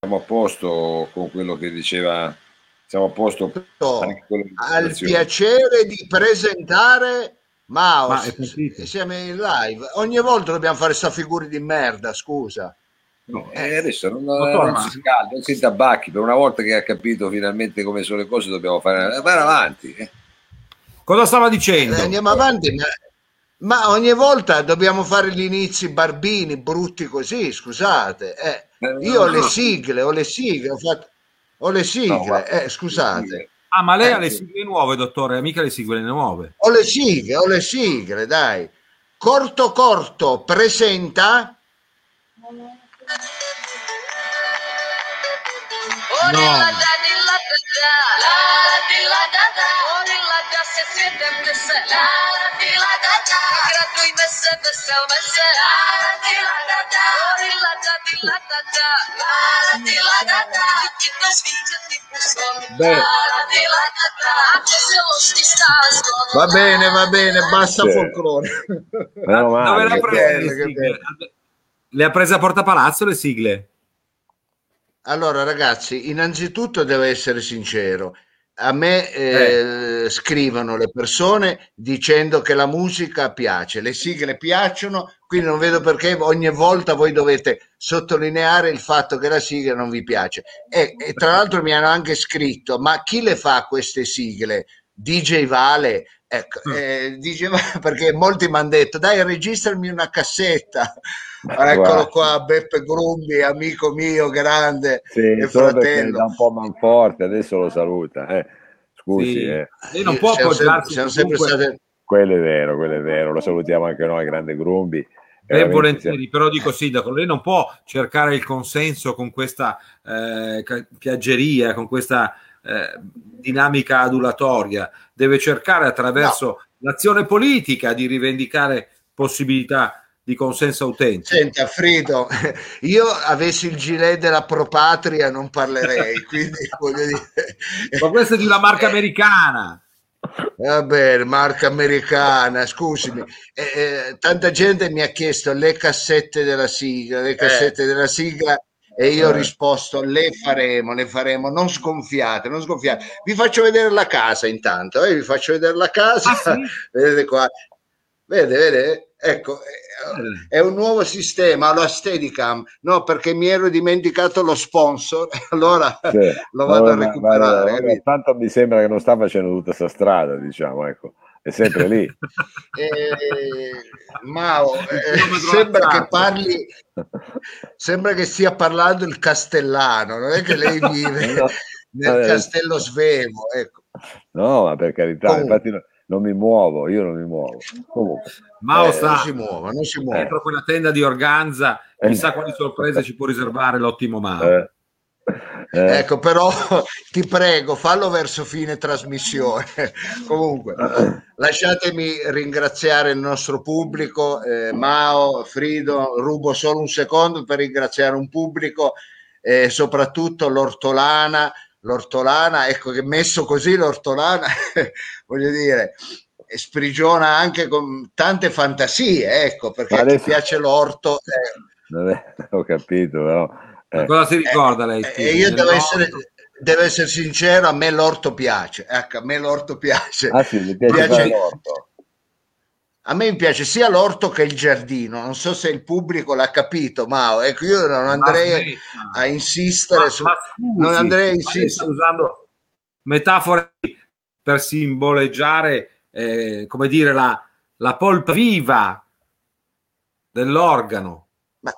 siamo a posto con quello che diceva, siamo a posto al piacere di presentare Mao, Ma siamo in live. Ogni volta dobbiamo fare sta figure di merda, scusa. No, eh, adesso non, non, si scalda, non si tabacchi. Per una volta che ha capito finalmente come sono le cose, dobbiamo fare, fare avanti. Eh. Cosa stava dicendo? Eh, andiamo avanti, ma, ma, ogni volta dobbiamo fare gli inizi barbini, brutti così, scusate. Eh. Eh, io ho le sigle, ho le sigle, ho, fatto, ho le sigle, eh, scusate. Ah, ma lei ha le sigle nuove, dottore, mica le sigle nuove. Ho le sigle, ho le sigle, dai. Corto Corto presenta... No. Beh. Va bene, va bene, basta folklore. Dove l'ha presa? Le ha prese a Porta Palazzo le sigle? Allora, ragazzi, innanzitutto devo essere sincero. A me eh, eh. scrivono le persone dicendo che la musica piace, le sigle piacciono, quindi non vedo perché ogni volta voi dovete sottolineare il fatto che la sigla non vi piace. E, e tra l'altro mi hanno anche scritto, ma chi le fa queste sigle? DJ Vale? Ecco, mm. eh, DJ Vale, perché molti mi hanno detto, dai, registrami una cassetta. Eccolo qua, Beppe Grumbi, amico mio grande sì, e fratello. Da un po' manforte, adesso lo saluta. Eh. Scusi, sì. eh. Lei non può appoggiarsi. Siamo sempre state... Quello è vero, quello è vero. Lo salutiamo anche noi, grande Grumbi. Ben volentieri, siamo... però dico Sindaco, lei non può cercare il consenso con questa eh, piaggeria, con questa eh, dinamica adulatoria, deve cercare attraverso no. l'azione politica di rivendicare possibilità di consenso autentico. Senta, Frido, io avessi il gilet della Propatria non parlerei, quindi voglio dire... Ma questa è di una marca americana. Va bene, marca americana, scusami. Eh, eh, tanta gente mi ha chiesto le cassette della sigla, le cassette eh. della sigla e io ho eh. risposto le faremo, le faremo, non sgonfiate, non sgonfiate. Vi faccio vedere la casa intanto, eh, vi faccio vedere la casa, ah, sì? vedete qua, vede, vede, Ecco, eh, è un nuovo sistema, la Steadicam, no, perché mi ero dimenticato lo sponsor, allora sì, lo vado no, a recuperare. Ma, ma, tanto mi sembra che non sta facendo tutta questa strada, diciamo, ecco, è sempre lì. eh, Mao, eh, sembra che parli, sembra che stia parlando il castellano, non è che lei vive no, nel castello Svevo, ecco. No, ma per carità, Comunque. infatti non mi muovo, io non mi muovo. Comunque. Mao eh, sta non si muove, non si muove. Dentro quella tenda di organza, chissà quali sorprese ci può riservare l'ottimo Mao. Eh. Eh. Ecco, però ti prego, fallo verso fine trasmissione. Comunque, lasciatemi ringraziare il nostro pubblico, eh, Mao, Frido, rubo solo un secondo per ringraziare un pubblico e eh, soprattutto l'Ortolana, l'ortolana, ecco che messo così l'ortolana, voglio dire, sprigiona anche con tante fantasie, ecco, perché adesso... piace l'orto. Eh. Ho capito, però... Eh. Cosa si ricorda lei? E eh, io devo essere, devo essere, sincero, a me l'orto piace, ecco, a me l'orto piace. Ah sì, mi piace, piace... l'orto. A me piace sia l'orto che il giardino, non so se il pubblico l'ha capito, ma ecco, io non andrei a insistere ma, su... Ma scusi, non andrei a insistere usando metafore per simboleggiare, eh, come dire, la, la polpa viva dell'organo. Ma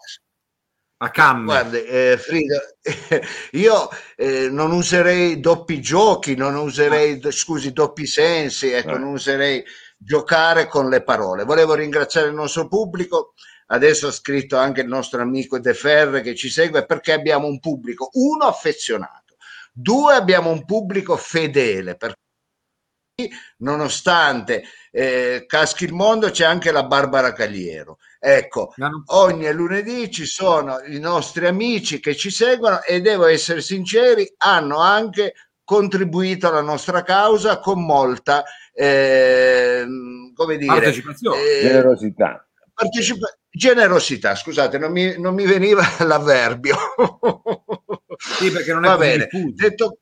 a camme. Guarda, eh, Frida, io eh, non userei doppi giochi, non userei, scusi, doppi sensi, ecco, eh. non userei giocare con le parole. Volevo ringraziare il nostro pubblico, adesso ha scritto anche il nostro amico De Ferre che ci segue perché abbiamo un pubblico, uno affezionato, due abbiamo un pubblico fedele, perché nonostante eh, caschi il mondo c'è anche la Barbara Cagliero. Ecco, ogni lunedì ci sono i nostri amici che ci seguono e devo essere sinceri, hanno anche contribuito alla nostra causa con molta eh, come dire, partecipazione, eh, generosità. Partecipa- generosità, scusate, non mi, non mi veniva l'avverbio. Sì, perché non è Va bene. Detto...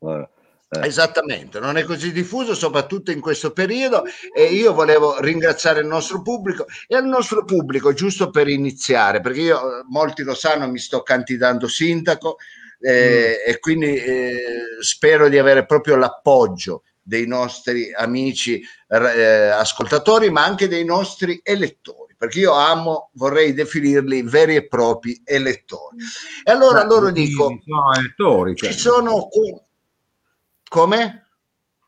Eh. Eh. Esattamente, non è così diffuso, soprattutto in questo periodo. E io volevo ringraziare il nostro pubblico e al nostro pubblico, giusto per iniziare, perché io, molti lo sanno, mi sto candidando sindaco eh, mm. e quindi eh, spero di avere proprio l'appoggio dei nostri amici eh, ascoltatori, ma anche dei nostri elettori, perché io amo, vorrei definirli veri e propri elettori. E allora loro dico, sono elettori, cioè. ci sono come?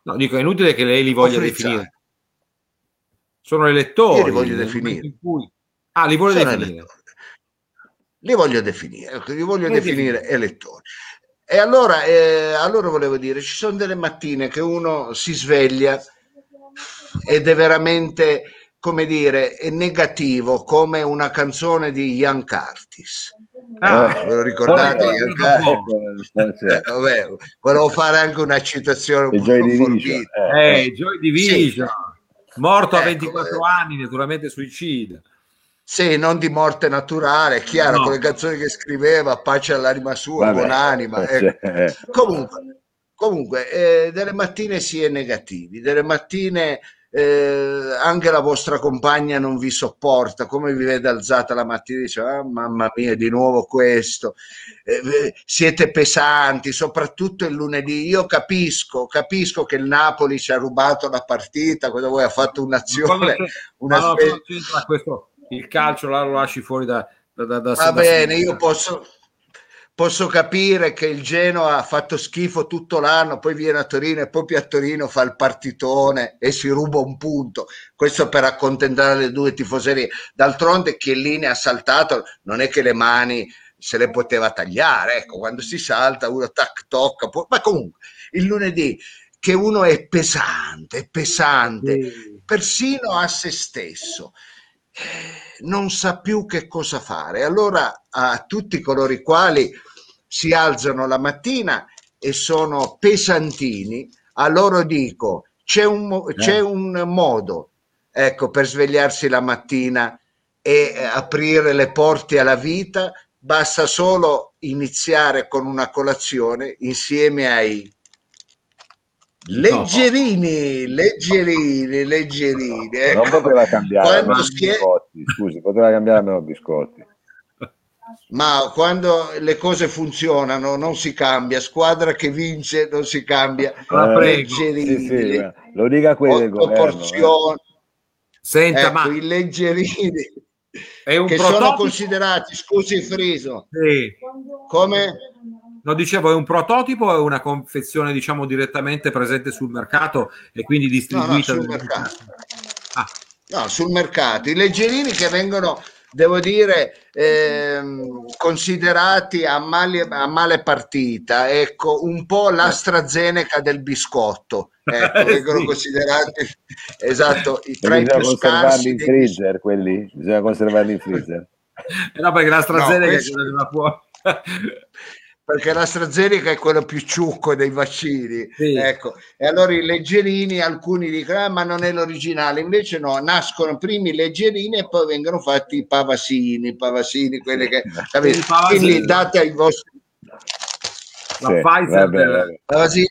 No, dico, è inutile che lei li voglia definire. Sono elettori. Io li voglio definire. Cui... Ah, li voglio definire. Elettori. Li voglio definire, li voglio li definire definire. elettori. E allora, eh, allora volevo dire, ci sono delle mattine che uno si sveglia ed è veramente, come dire, è negativo, come una canzone di Ian Curtis Ah, eh, ve lo ricordate? Eh, eh, vabbè, volevo fare anche una citazione un Joy Division. Eh, Joy Division. Sì. Morto ecco, a 24 anni, naturalmente suicida. Sì, non di morte naturale, è chiaro, no. con le canzoni che scriveva, pace all'anima sua, Vabbè, buonanima. Ecco. Comunque, comunque eh, delle mattine si è negativi, delle mattine eh, anche la vostra compagna non vi sopporta, come vi vede alzata la mattina e dice ah, mamma mia di nuovo questo, eh, siete pesanti, soprattutto il lunedì, io capisco, capisco che il Napoli ci ha rubato la partita, cosa vuoi, ha fatto un'azione, una no, spe... questo, il calcio là lo lasci fuori da... da, da, da Va bene, io posso posso capire che il Genoa ha fatto schifo tutto l'anno, poi viene a Torino e proprio a Torino fa il partitone e si ruba un punto. Questo per accontentare le due tifoserie. D'altronde Chiellini ha saltato, non è che le mani se le poteva tagliare, ecco, quando si salta uno tac tocca, ma comunque il lunedì che uno è pesante, è pesante, persino a se stesso non sa più che cosa fare. Allora a tutti coloro i quali si alzano la mattina e sono pesantini, a loro dico c'è un, c'è un modo ecco, per svegliarsi la mattina e eh, aprire le porte alla vita, basta solo iniziare con una colazione insieme ai Leggerini, leggerini, leggerini. Ecco. Non poteva cambiare a biscotti, scusi, poteva cambiare a meno biscotti. Ma quando le cose funzionano non si cambia, squadra che vince non si cambia. Eh, leggerini, sì, sì, lo dica a quelli del governo. Eh. Senta, ecco, ma... i leggerini è un che prototipo... sono considerati, scusi Friso, sì. come No, dicevo, è un prototipo o è una confezione, diciamo, direttamente presente sul mercato e quindi distribuita? No, no, sul mercato. Ah. No, sul mercato. I leggerini che vengono, devo dire, ehm, considerati a male, a male, partita, ecco, un po' l'AstraZeneca del biscotto. Ecco, vengono sì. considerati, esatto, i tra i più scarsi. in freezer, quelli? Bisogna conservarli in freezer. Eh no, perché l'AstraZeneca no, questo... è quella fuori perché l'AstraZeneca è quello più ciucco dei vaccini. Sì. Ecco. E allora i leggerini, alcuni dicono, ah, ma non è l'originale, invece no, nascono primi i leggerini e poi vengono fatti i pavasini, pavasini, quelli che... Quindi date ai vostri... La sì, Pfizer vabbè, Pavasini.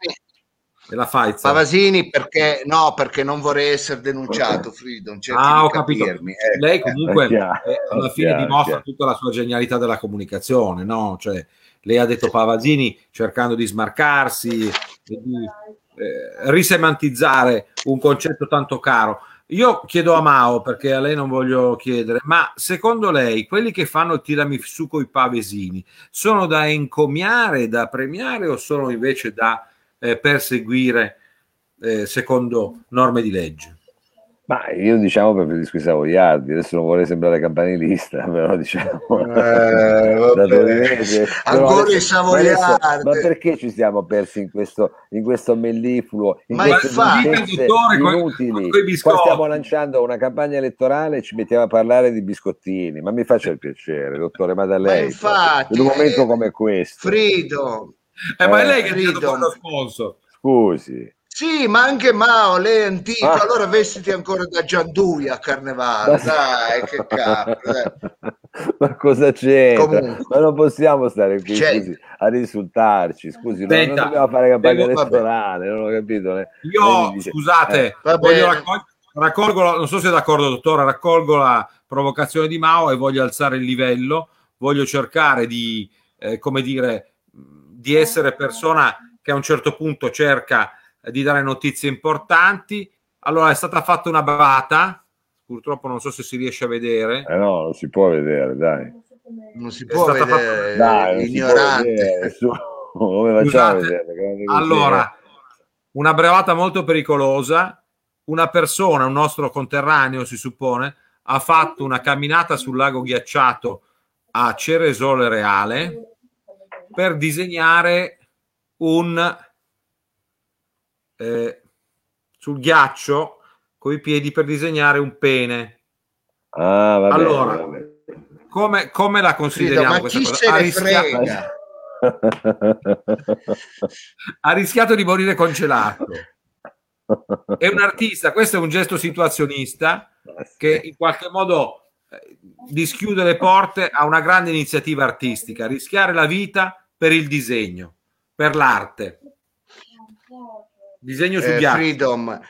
E la Pfizer. Pavasini perché no, perché non vorrei essere denunciato, Frido. Ah, ho capito. Ecco. Lei comunque eh, alla fine dimostra tutta la sua genialità della comunicazione, no? Cioè, lei ha detto Pavasini cercando di smarcarsi, di eh, risemantizzare un concetto tanto caro. Io chiedo a Mao, perché a lei non voglio chiedere, ma secondo lei quelli che fanno il tiramisù con i pavesini sono da encomiare, da premiare o sono invece da eh, perseguire eh, secondo norme di legge? Ma io diciamo preferisco i savoiardi, adesso non vorrei sembrare campanilista, però diciamo eh, da torinese, ancora i savoiardi. Ma, perché ci siamo persi in questo, in questo mellifluo, in ma infatti, inutili? Qua stiamo lanciando una campagna elettorale e ci mettiamo a parlare di biscottini, ma mi faccia il piacere, dottore Madalei, infatti, in un momento come questo. Frido. Eh, ma è lei che ha dato lo sponsor. Scusi. Sì, ma anche Mao, lei è antico, ah. allora vestiti ancora da Gianduia a Carnevale, dai, che cazzo. ma cosa c'è? Ma non possiamo stare qui scusi, a risultarci. Scusi, Senta, non dobbiamo fare campagna elettorale, non ho capito. Io, scusate, eh, voglio raccog- raccolgo, non so se è d'accordo, dottore, raccolgo la provocazione di Mao e voglio alzare il livello, voglio cercare di, eh, come dire, di essere persona che a un certo punto cerca di dare notizie importanti. Allora è stata fatta una bravata, purtroppo non so se si riesce a vedere. Eh no, non si può vedere, dai. Non si può vedere, fatta... dai, ignorante. Su... Come facciamo a vedere? Allora, una bravata molto pericolosa. Una persona, un nostro conterraneo si suppone, ha fatto una camminata sul lago ghiacciato a Ceresole Reale per disegnare un eh, sul ghiaccio con i piedi per disegnare un pene. Ah, vabbè, allora, vabbè. Come, come, la consideriamo Frido, questa cosa? Ha rischiato, ha rischiato di morire congelato. È un artista, questo è un gesto situazionista che in qualche modo eh, dischiude le porte a una grande iniziativa artistica, rischiare la vita per il disegno, per l'arte. Disegno su eh, ghiaccio. Freedom.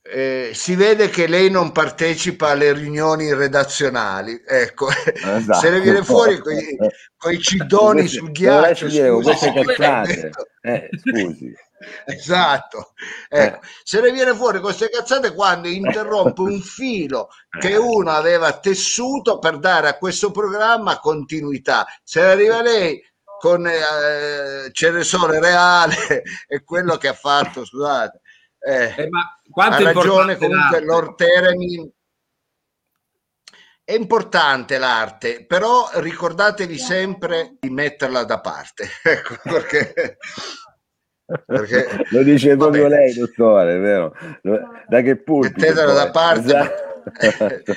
Eh, si vede che lei non partecipa alle riunioni redazionali, ecco, esatto. se ne viene fuori con i cidoni sul ghiaccio. Dire, scusi, cazzate. Eh, scusi. Esatto, ecco. Eh. se ne viene fuori con queste cazzate quando interrompe un filo che uno aveva tessuto per dare a questo programma continuità. Se arriva lei con eh, Ceresole Reale e quello che ha fatto, scusate. Eh, eh, ma ha ragione comunque Lord Teremi. È importante l'arte, però ricordatevi sempre di metterla da parte. Ecco perché. perché Lo dice proprio lei, dottore, vero? Da che punto? Mettetela da parte. Esatto.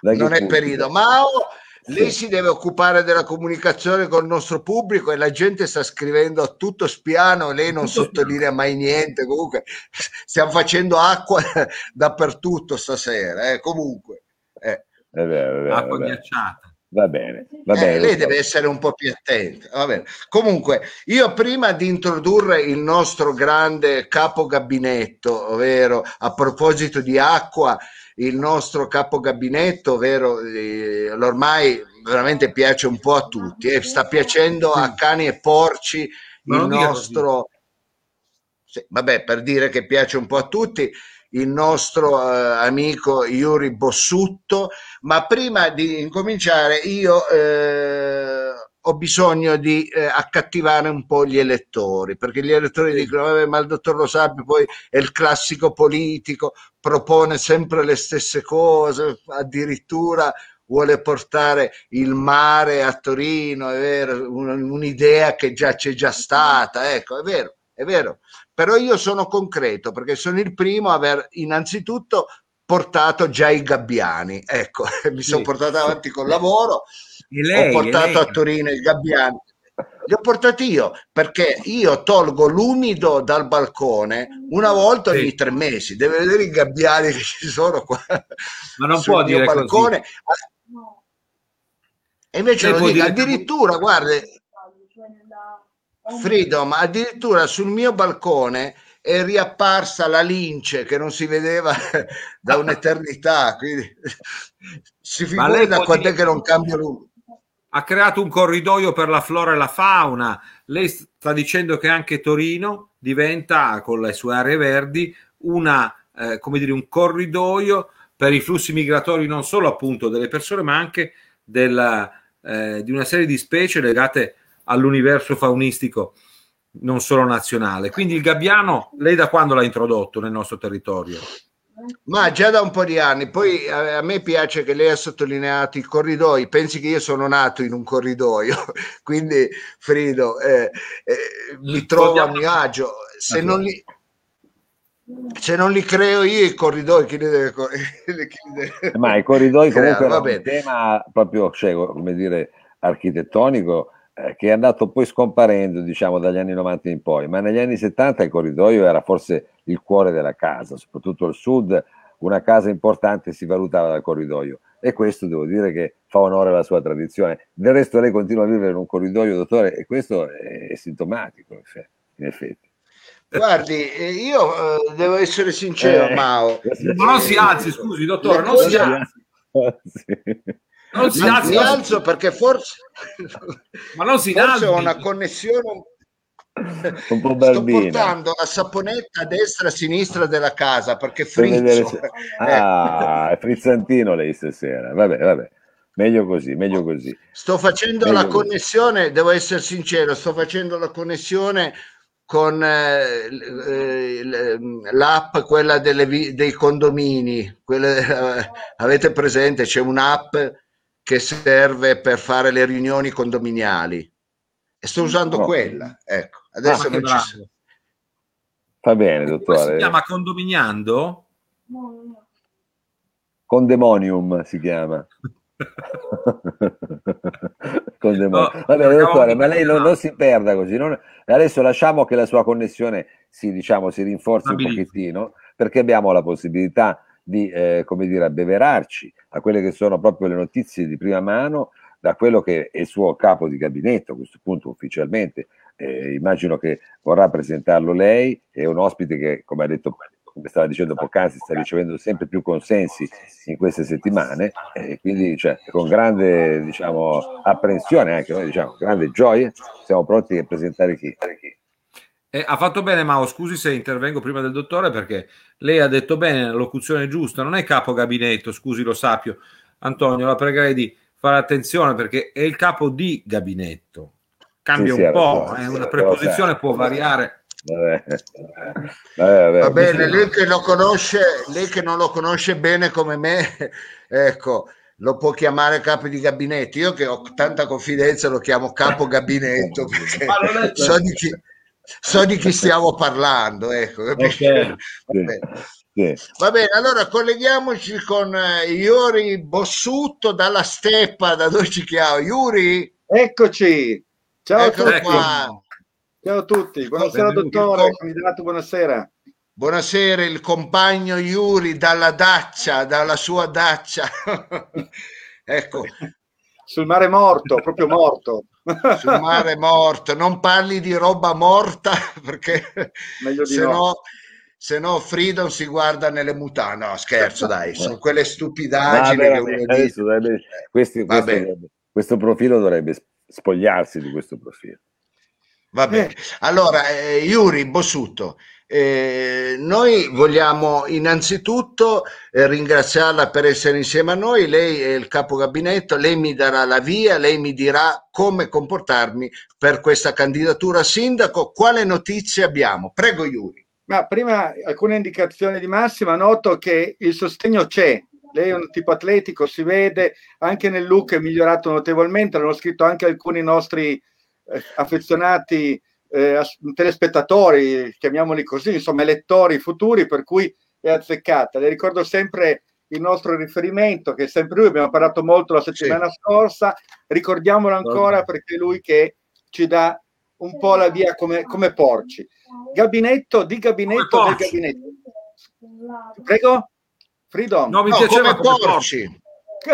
non è periodo. Mao lei si deve occupare della comunicazione con il nostro pubblico e la gente sta scrivendo tutto spiano, lei non sottolinea mai niente. Comunque stiamo facendo acqua dappertutto stasera. Eh. Comunque, eh. È vero, è vero, acqua ghiacciata. Va bene, va eh, bene. lei deve essere un po' più attenta. Va bene. Comunque, io prima di introdurre il nostro grande capo gabinetto, ovvero a proposito di acqua, il nostro capo gabinetto, ovvero eh, l'ormai veramente piace un po' a tutti, eh, sta piacendo a cani e porci Ma il nostro... Sì, vabbè, per dire che piace un po' a tutti, il nostro eh, amico Yuri Bossutto, ma prima di incominciare io eh, ho bisogno di eh, accattivare un po' gli elettori, perché gli elettori sì. dicono, vabbè, ma il dottor Lo Sapio poi è il classico politico, propone sempre le stesse cose, addirittura vuole portare il mare a Torino, è vero, un'idea che già c'è già stata, ecco, è vero, è vero. Però io sono concreto perché sono il primo a aver innanzitutto portato già i gabbiani, ecco, mi sono portato avanti col lavoro lei, ho portato a Torino i gabbiani. Li ho portati io perché io tolgo l'umido dal balcone una volta ogni sì. tre mesi. Deve vedere i gabbiani che ci sono qua. Ma non può dire balcone. Così. E invece lo dico, addirittura, guarda, Freedom, addirittura sul mio balcone è riapparsa la lince che non si vedeva da un'eternità. Quindi si figura da quando è che non cambia l'umido ha creato un corridoio per la flora e la fauna. Lei sta dicendo che anche Torino diventa, con le sue aree verdi, una, eh, come dire, un corridoio per i flussi migratori non solo appunto delle persone, ma anche della, eh, di una serie di specie legate all'universo faunistico non solo nazionale. Quindi il gabbiano, lei da quando l'ha introdotto nel nostro territorio? Ma già da un po' di anni, poi a, me piace che lei ha sottolineato i corridoi, pensi che io sono nato in un corridoio, quindi Frido, eh, eh, mi trovo a mio agio, se non, li, se non li creo io i corridoi, chi li deve... Chi deve Ma i corridoi comunque è un tema proprio, cioè, come dire, architettonico eh, che è andato poi scomparendo diciamo dagli anni 90 in poi, ma negli anni 70 il corridoio era forse il cuore della casa, soprattutto il sud una casa importante si valutava dal corridoio e questo devo dire che fa onore alla sua tradizione. Del resto lei continua a vivere in un corridoio, dottore, e questo è, sintomatico in effetti. Guardi, eh, io eh, devo essere sincero, eh, Mao. Ma non si alzi, scusi, dottore, non si alzi. Non si alzi. Mi alzo perché forse, ma non si forse ho una connessione un po' Sto portando la saponetta a destra e a sinistra della casa perché frizzo. Se... Ah, è frizzantino lei stasera. Vabbè, vabbè. Meglio così, meglio così. Sto facendo meglio la così. connessione, devo essere sincero, sto facendo la connessione con eh, eh l'app, quella delle, dei condomini. Quelle, eh, avete presente? C'è un'app che serve per fare le riunioni condominiali e sto usando no. quella. Ecco, adesso non ci sono. Va bene, dottore. si chiama condominiando? Condemonium si chiama. Condemonium. No, Vabbè, dottore, ma lei non, non, si perda così. Non... Adesso lasciamo che la sua connessione si, diciamo, si rinforzi un pochettino, perché abbiamo la possibilità di, eh, come dire, abbeverarci a quelle che sono proprio le notizie di prima mano da quello che è il suo capo di gabinetto, a questo punto ufficialmente, eh, immagino che vorrà presentarlo lei, è un ospite che, come ha detto, come stava dicendo poc'anzi, sta ricevendo sempre più consensi in queste settimane e quindi cioè, con grande diciamo, apprensione, anche noi diciamo, grande gioia, siamo pronti a presentare chi. Eh, ha fatto bene Mao, scusi se intervengo prima del dottore perché lei ha detto bene, la locuzione giusta, non è capo gabinetto, scusi lo sappio. Antonio, la pregherei di fare attenzione perché è il capo di gabinetto. Cambia sì, un sì, po', eh, una preposizione può variare. Vabbè. Vabbè, vabbè. Va bene, lei che, lo conosce, lei che non lo conosce bene come me, ecco, lo può chiamare capo di gabinetto. Io che ho tanta confidenza lo chiamo capo gabinetto perché so di, chi, so di chi stiamo parlando. Ecco, okay. Sì. Va bene, allora colleghiamoci con uh, Iuri Bossutto dalla steppa, da dove ci chiamo. Iuri? Eccoci, ciao Eccolo a tutti. Qua. Ciao a tutti, buonasera dottore, candidato, buonasera. Buonasera, il compagno Iuri dalla Dacia, dalla sua Dacia. ecco. Sul mare morto, proprio morto. Sul mare morto, non parli di roba morta perché se no, no se no Freedom si guarda nelle mutande. No, scherzo, dai, sono quelle stupidaggini che uno adesso, dai, questi, questo, questo, profilo dovrebbe spogliarsi di questo profilo. Va bene. Allora, eh, Yuri Bossutto, eh, noi vogliamo innanzitutto eh, ringraziarla per essere insieme a noi, lei è il capo gabinetto, lei mi darà la via, lei mi dirà come comportarmi per questa candidatura a sindaco, quale notizie abbiamo. Prego Yuri. Ma prima alcune indicazioni di massima, noto che il sostegno c'è, lei è un tipo atletico, si vede, anche nel look è migliorato notevolmente, l'hanno scritto anche alcuni nostri eh, affezionati eh, telespettatori, chiamiamoli così, insomma elettori futuri, per cui è azzeccata. Le ricordo sempre il nostro riferimento, che è sempre lui, abbiamo parlato molto la settimana sì. scorsa, ricordiamolo ancora perché è lui che ci dà un po' la via come, come porci. Gabinetto di gabinetto del gabinetto. Prego? Freedom. No, mi no, piaceva come, come porci.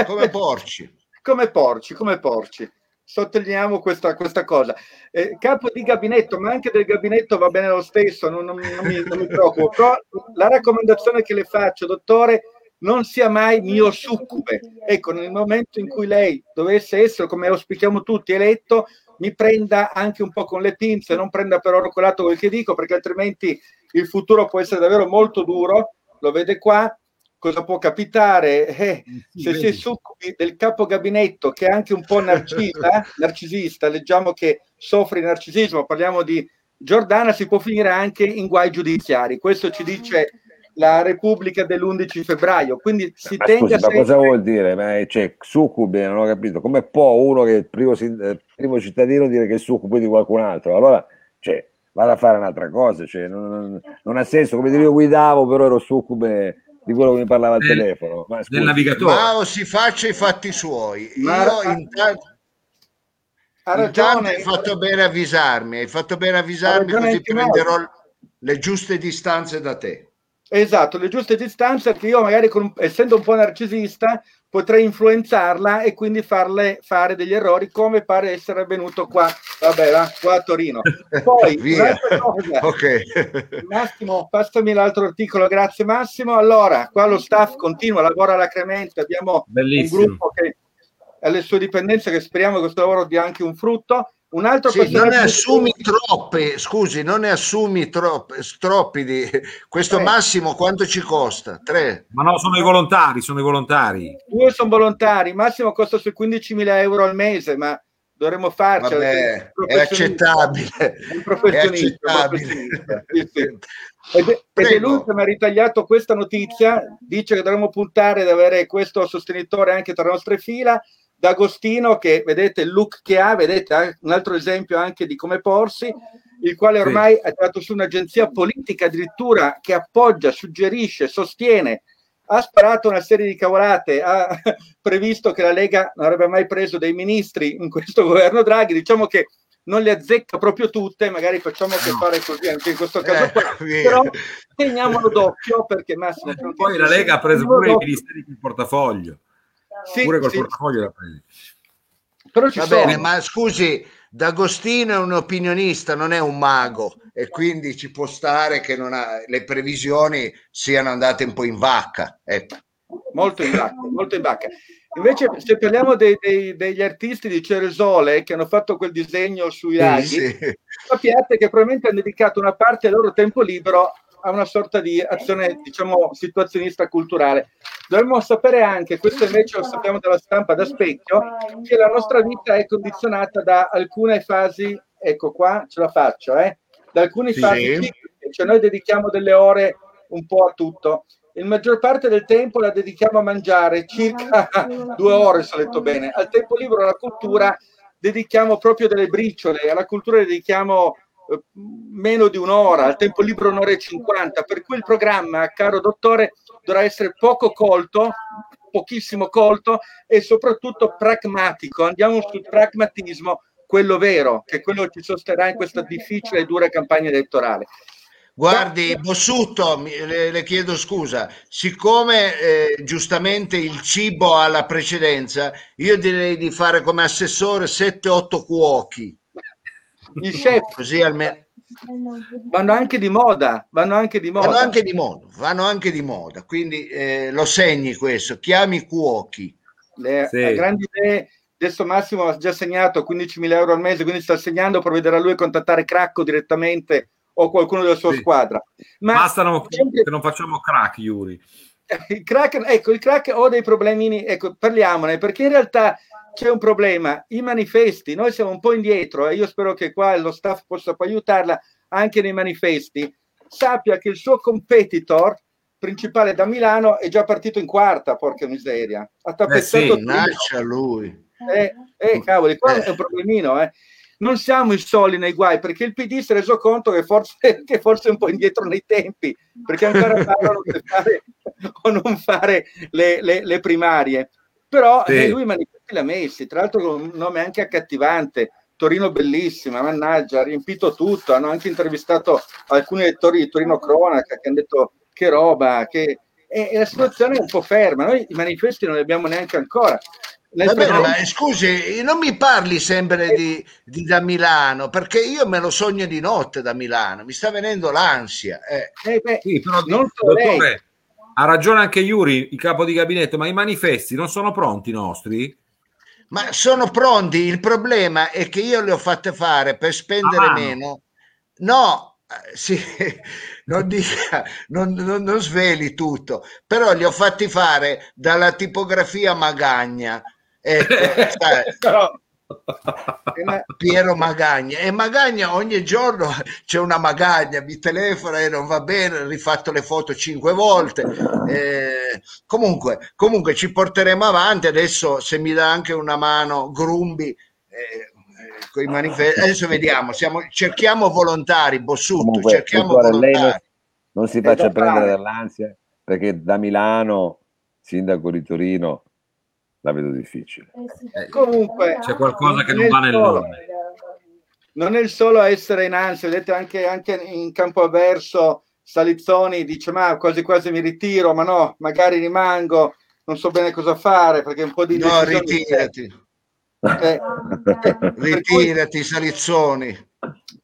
Come porci. come porci, come porci. Sottolineiamo questa, questa cosa. Eh, capo di gabinetto, ma anche del gabinetto va bene lo stesso, non, non, non, mi, non mi preoccupo. Però la raccomandazione che le faccio, dottore, non sia mai mio succube. Ecco, nel momento in cui lei dovesse essere, come auspichiamo tutti, eletto, mi prenda anche un po' con le pinze, non prenda per oro colato quel che dico, perché altrimenti il futuro può essere davvero molto duro. Lo vede qua, cosa può capitare? Eh, se si è succubi del capo gabinetto, che è anche un po' narcisa, narcisista, leggiamo che soffre di narcisismo, parliamo di Giordana, si può finire anche in guai giudiziari. Questo ci dice la Repubblica dell'11 febbraio. Quindi si ma tenga scusi, ma cosa vuol dire? Ma c'è succube, non ho capito. Come può uno che è il primo, eh, primo cittadino dire che è succube di qualcun altro? Allora, cioè, vado a fare un'altra cosa, cioè, non, non, non, ha senso. Come dire, io guidavo, però ero succube di quello che mi parlava al telefono. Ma, del navigatore. Ma si faccia i fatti suoi. Ma io intanto... Ha ragione. hai fatto bene a avvisarmi, hai fatto bene a avvisarmi così prenderò le giuste distanze da te Esatto, le giuste distanze che io magari con, essendo un po' narcisista potrei influenzarla e quindi farle fare degli errori come pare essere avvenuto qua, vabbè, là, qua a Torino. Poi, cosa, okay. Massimo, passami l'altro articolo, grazie Massimo. Allora, qua lo staff continua, lavora alacremente, abbiamo Bellissimo. un gruppo che ha le sue dipendenze che speriamo che questo lavoro dia anche un frutto un altro sì, non ne assumi che... troppe, scusi, non ne assumi troppi, troppi di questo Tre. massimo quanto ci costa? Tre. Ma no, sono i volontari, sono i volontari. Due sono volontari, massimo costa sui 15.000 euro al mese, ma dovremmo farci. Vabbè, è accettabile. Un professionista. È accettabile. Sì, sì. Ed, è, ed è lui che mi ha ritagliato questa notizia, dice che dovremmo puntare ad avere questo sostenitore anche tra le nostre fila D'Agostino che vedete il look che ha, vedete un altro esempio anche di come porsi, il quale ormai sì. ha tirato su un'agenzia politica addirittura che appoggia, suggerisce, sostiene, ha sparato una serie di cavolate, ha previsto che la Lega non avrebbe mai preso dei ministri in questo governo Draghi, diciamo che non le azzecca proprio tutte, magari facciamo che fare così anche in questo caso, eh, qua, però teniamolo d'occhio perché Massimo... Poi la Lega ha preso pure i ministeri di portafoglio sì, pure col sì. portafoglio la prendi. Però ci Va sono. bene, ma scusi, D'Agostino è un opinionista, non è un mago e quindi ci può stare che ha, le previsioni siano andate un po' in vacca. Ecco. Molto in vacca, molto in vacca. Invece, se parliamo dei, dei, degli artisti di Ceresole che hanno fatto quel disegno sui laghi, sì, sì. sappiate che probabilmente hanno dedicato una parte del loro tempo libero a una sorta di azione, diciamo, situazionista culturale. Dovremmo sapere anche, questo invece lo sappiamo dalla stampa da specchio, che la nostra vita è condizionata da alcune fasi, ecco qua, ce la faccio, eh, da alcune sì. fasi cioè noi dedichiamo delle ore un po' a tutto. Il maggior parte del tempo la dedichiamo a mangiare, circa due ore se ho letto bene. Al tempo libero alla cultura dedichiamo proprio delle briciole, alla cultura dedichiamo meno di un'ora, al tempo libero un'ora e cinquanta, per cui il programma, caro dottore, dovrà essere poco colto, pochissimo colto e soprattutto pragmatico. Andiamo sul pragmatismo, quello vero, che è quello che ci sosterrà in questa difficile e dura campagna elettorale. Guardi, Bossutto, le, le chiedo scusa, siccome eh, giustamente il cibo ha la precedenza, io direi di fare come assessore 7-8 cuochi i chef così almeno vanno anche di moda vanno anche di moda vanno anche di moda, vanno anche di moda. quindi eh, lo segni questo chiami cuochi le, sì. grandi idee adesso Massimo ha già segnato 15.000 euro al mese quindi sta segnando provvederà lui a contattare Cracco direttamente o qualcuno della sua sì. squadra ma basta no, che non facciamo crack Yuri il crack, ecco, il crack ho dei problemini, ecco, parliamone, perché in realtà c'è un problema, i manifesti, noi siamo un po' indietro e io spero che qua lo staff possa poi aiutarla anche nei manifesti, sappia che il suo competitor principale da Milano è già partito in quarta, porca miseria. Ha tappezzato eh sì, lui. Eh, eh, cavoli, qua eh. è un problemino, eh. Non siamo i soli nei guai, perché il PD si è reso conto che forse, che forse è un po' indietro nei tempi, perché ancora parlano di fare o non fare le, le, le primarie. Però sì. eh, lui manifesti l'ha messi, tra l'altro con un nome anche accattivante, Torino bellissima, mannaggia, ha riempito tutto, hanno anche intervistato alcuni lettori di Torino Cronaca che hanno detto che roba, che... E, e la situazione è un po' ferma, noi i manifesti non li abbiamo neanche ancora. Va bene, ma scusi, non mi parli sempre di, di, da Milano, perché io me lo sogno di notte da Milano, mi sta venendo l'ansia. Eh. Eh beh, sì, però, non dottore, ha ragione anche Iuri, il capo di gabinetto, ma i manifesti non sono pronti i nostri? Ma sono pronti, il problema è che io li ho fatte fare per spendere ah, meno. No, eh, sì, non, dica, non, non, non, sveli tutto, però li ho fatti fare dalla tipografia Magagna. Ecco, sai, Piero Magagna. E Magagna ogni giorno c'è una Magagna mi telefona e non va bene rifatto le foto cinque volte. Eh, comunque, comunque ci porteremo avanti. Adesso se mi dà anche una mano Grumbi eh, con i manifesti adesso vediamo siamo, cerchiamo volontari Bossutto comunque, cerchiamo volontari. non, non si faccia prendere dall'ansia perché da Milano sindaco di Torino la vedo difficile. Eh, Comunque c'è qualcosa che non va nell'ordine. Non è il solo essere in ansia, vedete anche, anche in campo avverso Salizzoni dice ma quasi quasi mi ritiro, ma no, magari rimango, non so bene cosa fare perché un po' di... No, ritirati. Eh, eh, ritirati, cui, Salizzoni.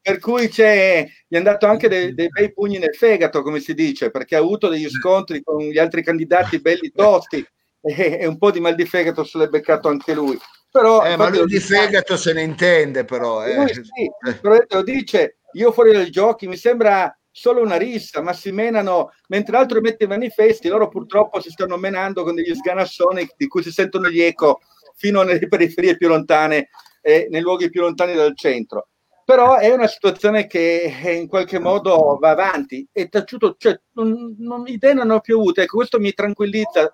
Per cui c'è, gli è andato anche dei, dei, bei pugni nel fegato, come si dice, perché ha avuto degli scontri con gli altri candidati belli tosti e, e un po' di mal di fegato se l'è beccato anche lui. Però, eh, ma lui di fegato se ne intende però. Eh. Lui sì, però lo dice, io fuori dai giochi mi sembra solo una rissa, ma si menano, mentre l'altro mette i manifesti, loro purtroppo si stanno menando con degli sganassoni di cui si sentono gli eco fino nelle periferie più lontane e nei luoghi più lontani dal centro. Però è una situazione che in qualche modo va avanti e taciuto, cioè, non, non, idee non ho più avute. Ecco, questo mi tranquillizza,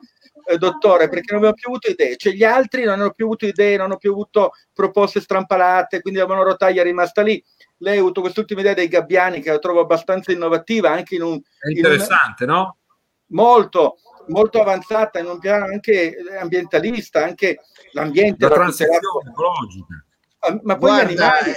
eh, dottore, perché non abbiamo più avuto idee. Cioè, gli altri non hanno più avuto idee, non hanno più avuto proposte strampalate, quindi la monorotaia è rimasta lì lei ha avuto quest'ultima idea dei gabbiani che la trovo abbastanza innovativa anche in un... È interessante, in un, no? Molto, molto avanzata in un piano anche ambientalista, anche l'ambiente... La transizione ecologica. Ah, ma poi Guarda, gli animali...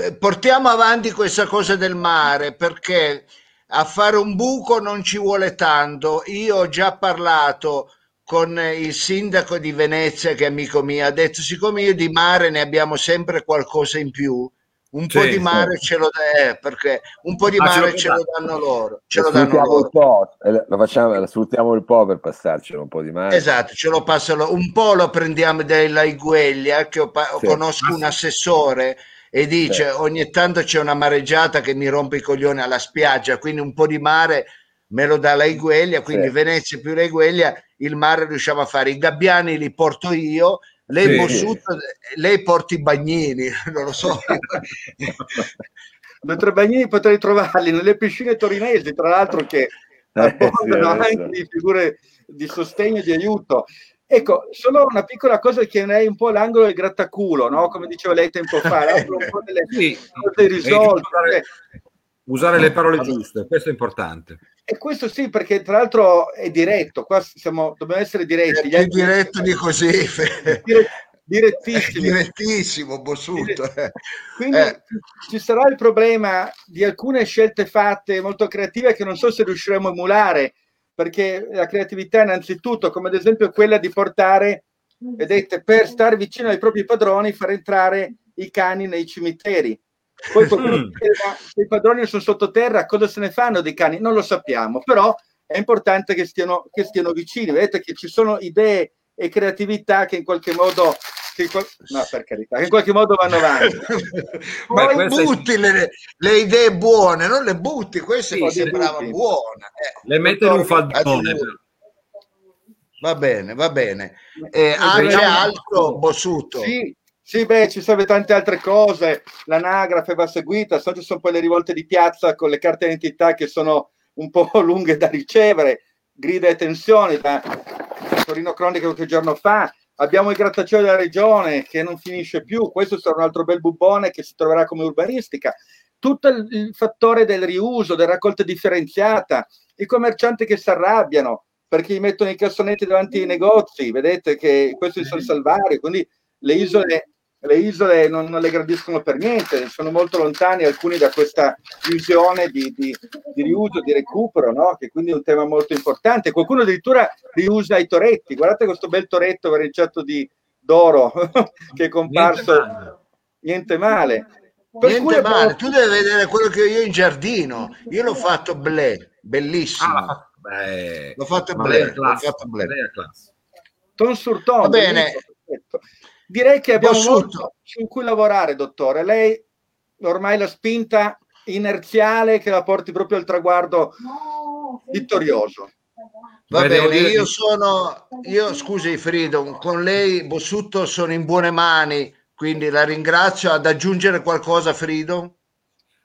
Eh, portiamo avanti questa cosa del mare perché a fare un buco non ci vuole tanto. Io ho già parlato con il sindaco di Venezia che è amico mio, ha detto siccome io di mare ne abbiamo sempre qualcosa in più, un po' di mare sì. ce lo dà, eh, perché un po' di ah, mare ce lo, danno loro. Ce lo, danno loro. Po', eh, lo facciamo, sfruttiamo il po' per passarcelo un po' di mare. Esatto, ce lo passano un po' lo prendiamo dalla Igueglia, che ho, sì. conosco un assessore e dice sì. ogni tanto c'è una mareggiata che mi rompe i coglioni alla spiaggia, quindi un po' di mare me lo dà la Igueglia, quindi Venezia più la Igueglia, il mare riusciamo a fare. I gabbiani li porto io lei, sì. Bossuto, lei porti i bagnini, non lo so. Dottor Bagnini potrei trovarli nelle piscine torinesi, tra l'altro che abbondano eh, sì, anche di figure di sostegno e di aiuto. Ecco, solo una piccola cosa che chiederei un po' l'angolo del grattaculo, no? come diceva lei tempo fa, un po' delle sì, cose risolte. Usare, usare le parole giuste, questo è importante. E questo sì, perché tra l'altro è diretto, qua siamo, dobbiamo essere diretti. È più diretto di così. Dire, direttissimo. È direttissimo, Bossuto. Quindi eh. ci sarà il problema di alcune scelte fatte molto creative che non so se riusciremo a emulare, perché la creatività innanzitutto, come ad esempio quella di portare, vedete, per stare vicino ai propri padroni, far entrare i cani nei cimiteri poi qualcuno mm. chiedeva, se i padroni sono sottoterra, cosa se ne fanno dei cani? Non lo sappiamo, però è importante che stiano, che stiano vicini. Vedete che ci sono idee e creatività che in qualche modo che, no, per carità, che in qualche modo vanno avanti. Ma butti è... le, le, idee buone, non le butti, queste sì, mi sembravano buone. Eh, le mette in un faldone. Va bene, va bene. Eh, anche altro Bossuto. Sì, sì, beh, ci sono tante altre cose, l'anagrafe va seguita, so ci sono poi le rivolte di piazza con le carte d'identità che sono un po' lunghe da ricevere, grida e tensioni, da Torino Cronica qualche giorno fa, abbiamo il grattacielo della regione che non finisce più, questo sarà un altro bel bubone che si troverà come urbanistica, tutto il, fattore del riuso, della raccolta differenziata, i commercianti che si arrabbiano perché gli mettono i cassonetti davanti ai negozi, vedete che questo è il salvario, quindi le isole le isole non, non, le gradiscono per niente, sono molto lontani alcuni da questa visione di, di, di riuso, di recupero, no? che quindi è un tema molto importante. Qualcuno addirittura riusa i toretti, guardate questo bel toretto verniciato di d'oro che è comparso, niente male. Per niente male, tu devi vedere quello che ho io in giardino, io l'ho fatto blé, bellissimo. Ah, l'ho fatto blé, l'ho fatto blé. Ton sur ton. Va bene. Perfetto. Direi che abbiamo molto su cui lavorare, dottore. Lei ormai la spinta inerziale che la porti proprio al traguardo vittorioso. Va bene, io sono, io scusi Frido, con lei Bossutto sono in buone mani, quindi la ringrazio. Ad aggiungere qualcosa, Frido?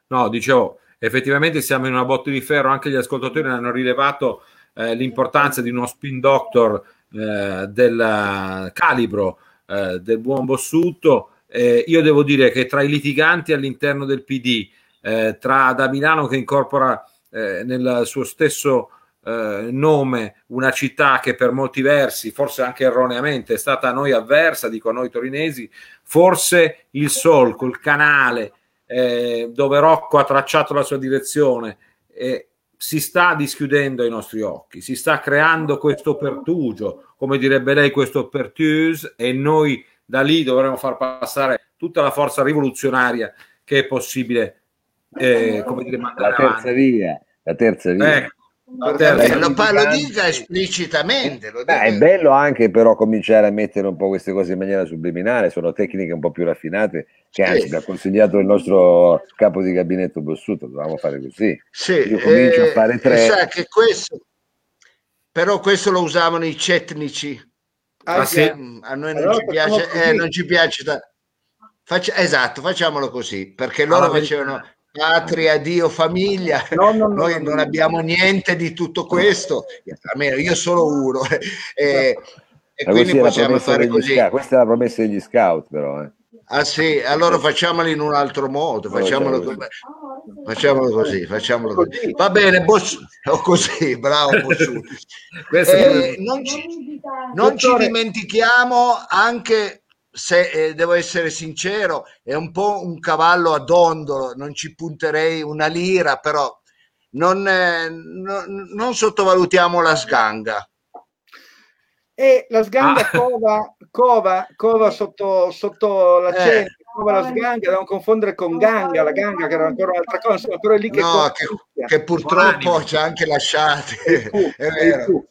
No, dicevo, effettivamente siamo in una botte di ferro, anche gli ascoltatori hanno rilevato eh, l'importanza di uno spin doctor eh, del calibro eh, del buon Bossuto. Eh, io devo dire che tra i litiganti all'interno del PD, eh, tra da Milano che incorpora eh, nel suo stesso eh, nome una città che per molti versi, forse anche erroneamente, è stata a noi avversa, dico a noi torinesi, forse il Sol col canale dove Rocco ha tracciato la sua direzione si sta dischiudendo ai nostri occhi, si sta creando questo pertugio, come direbbe lei, questo pertuse, e noi da lì dovremo far passare tutta la forza rivoluzionaria che è possibile, eh, come dire, mandare la terza avanti. via, la terza via. Beh, lo, lo dica esplicitamente. Lo Beh, è bello anche però cominciare a mettere un po' queste cose in maniera subliminale, sono tecniche un po' più raffinate che anzi mi ha consigliato il nostro capo di gabinetto Bossuto, dovevamo fare così. Sì, Io comincio eh, a fare tre. Sa che questo, però questo lo usavano i cetnici. Ah, ah sì. A noi non, allora, ci piace, eh, non ci piace. Da... Faccia... esatto, facciamolo così, perché loro allora, facevano patria, Dio, famiglia. No, no, no, Noi non abbiamo niente di tutto questo, almeno io solo uno. e, e quindi possiamo fare così. Scout. Questa è la promessa degli scout, però. Eh. Ah sì, allora facciamolo in un altro modo, facciamolo, così. facciamolo così, facciamolo così. Va bene, boss, oh, così, bravo eh, non, ci, non ci dimentichiamo anche se eh, devo essere sincero, è un po' un cavallo a dondolo, non ci punterei una lira, però non, eh, no, non sottovalutiamo la sganga. E la sganga ah. cova, cova, cova sotto, sotto la cena, eh. cova la sganga, da non confondere con ganga, la ganga che era ancora un'altra cosa, insomma, però è lì che... No, che, che, purtroppo ci ha anche lasciati. È vero.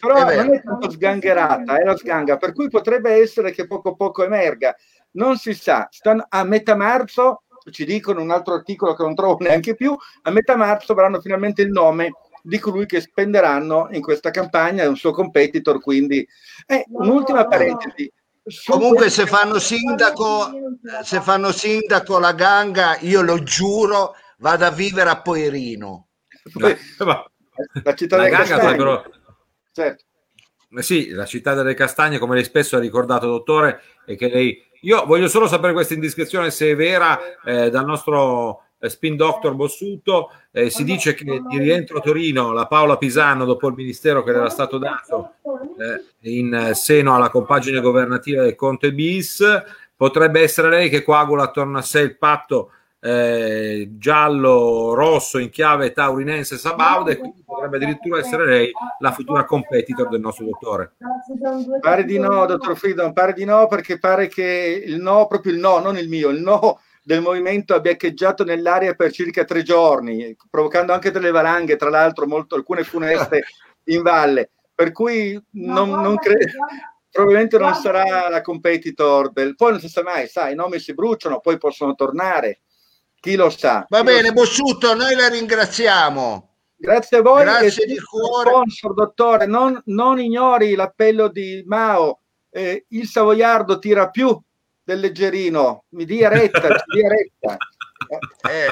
Però è non è tanto sgangherata, è la sganga, per cui potrebbe essere che poco poco emerga. Non si sa, stanno, a metà marzo, ci dicono un altro articolo che non trovo neanche più, a metà marzo avranno finalmente il nome di colui che spenderanno in questa campagna, è un suo competitor, quindi... Eh, un'ultima parentesi. Comunque se fanno sindaco, se fanno sindaco la ganga, io lo giuro, vado a vivere a Poerino. la città la ganga potrebbero certo. Eh sì, la città delle castagne, come lei spesso ha ricordato, dottore, e che lei... Io voglio solo sapere questa indiscrezione se è vera eh, dal nostro spin doctor Bossuto. Eh, si dice che di rientro a Torino la Paola Pisano, dopo il ministero che le era stato dato eh, in seno alla compagine governativa del Conte Bis, potrebbe essere lei che coagula attorno a sé il patto eh, giallo-rosso in chiave taurinense Sabauda e quindi potrebbe addirittura essere lei la futura competitor del nostro dottore. Pare di no, dottor Freedom, pare di no perché pare che il no, proprio il no, non il mio, il no del movimento abbia echeggiato nell'aria per circa tre giorni, provocando anche delle valanghe, tra l'altro molto, alcune funeste in valle. Per cui non, non credo, probabilmente non sarà la competitor del... Poi non si sa mai, sai, i nomi si bruciano, poi possono tornare chi lo sa. Va bene, Bossuto, noi la ringraziamo. Grazie a voi. Grazie di cuore. Sponsor, dottore, non, non, ignori l'appello di Mao. Eh, il savoiardo tira più del leggerino. Mi dia retta, mi dia retta. Eh,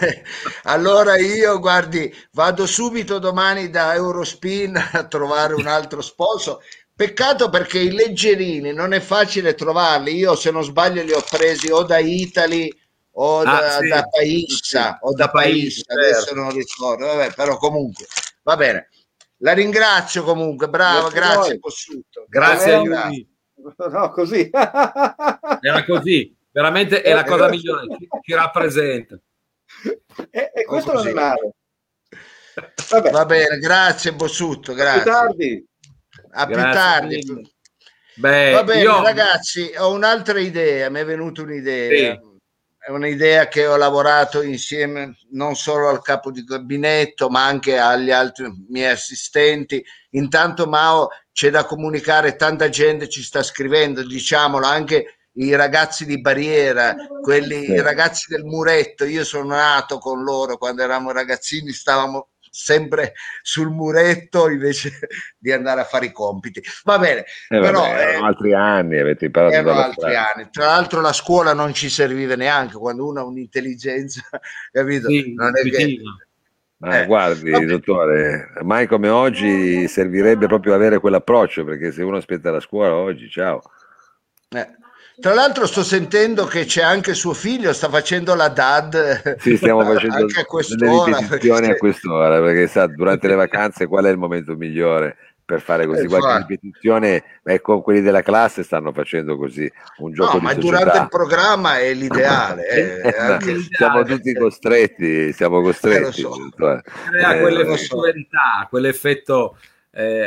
eh, allora io guardi vado subito domani da Eurospin a trovare un altro sponsor peccato perché i leggerini non è facile trovarli io se non sbaglio li ho presi o da Italy o ah, da, sì. da Paissa o da, da Paissa, certo. adesso non ricordo, Vabbè, però comunque va bene. La ringrazio comunque, bravo, grazie, grazie Possuto. Grazie a lui. No, così. Era così, veramente è la cosa migliore, ci, ci rappresenta. E, e questo non è male. Vabbè. Va bene, grazie Bossuto, grazie. A più tardi. A più tardi. Beh, Va bene, io... ragazzi, ho un'altra idea, mi è venuta un'idea. Sì è un'idea che ho lavorato insieme non solo al capo di gabinetto ma anche agli altri miei assistenti. Intanto Mao c'è da comunicare, tanta gente ci sta scrivendo, diciamolo anche i ragazzi di barriera, quelli, sì. i ragazzi del muretto. Io sono nato con loro quando eravamo ragazzini, stavamo sempre sul muretto invece di andare a fare i compiti. Va bene, eh, però vabbè, erano eh, altri anni, avete imparato erano altri anni. Tra l'altro la scuola non ci serviva neanche quando uno ha un'intelligenza, capito? Sì, non è che... Ma eh, guardi, vabbè. dottore, mai come oggi servirebbe proprio avere quell'approccio, perché se uno aspetta la scuola oggi, ciao. Eh. Tra l'altro sto sentendo che c'è anche suo figlio, sta facendo la DAD. Sì, stiamo facendo anche a quest'ora. Perché... a quest'ora, perché sa, durante le vacanze qual è il momento migliore per fare così eh, qualche ripetizione, ecco, quelli della classe stanno facendo così un gioco no, di ma società. durante il programma è l'ideale. eh, eh anche... siamo tutti costretti, siamo costretti. Eh, so. Cioè, Crea quell'effetto quell'effetto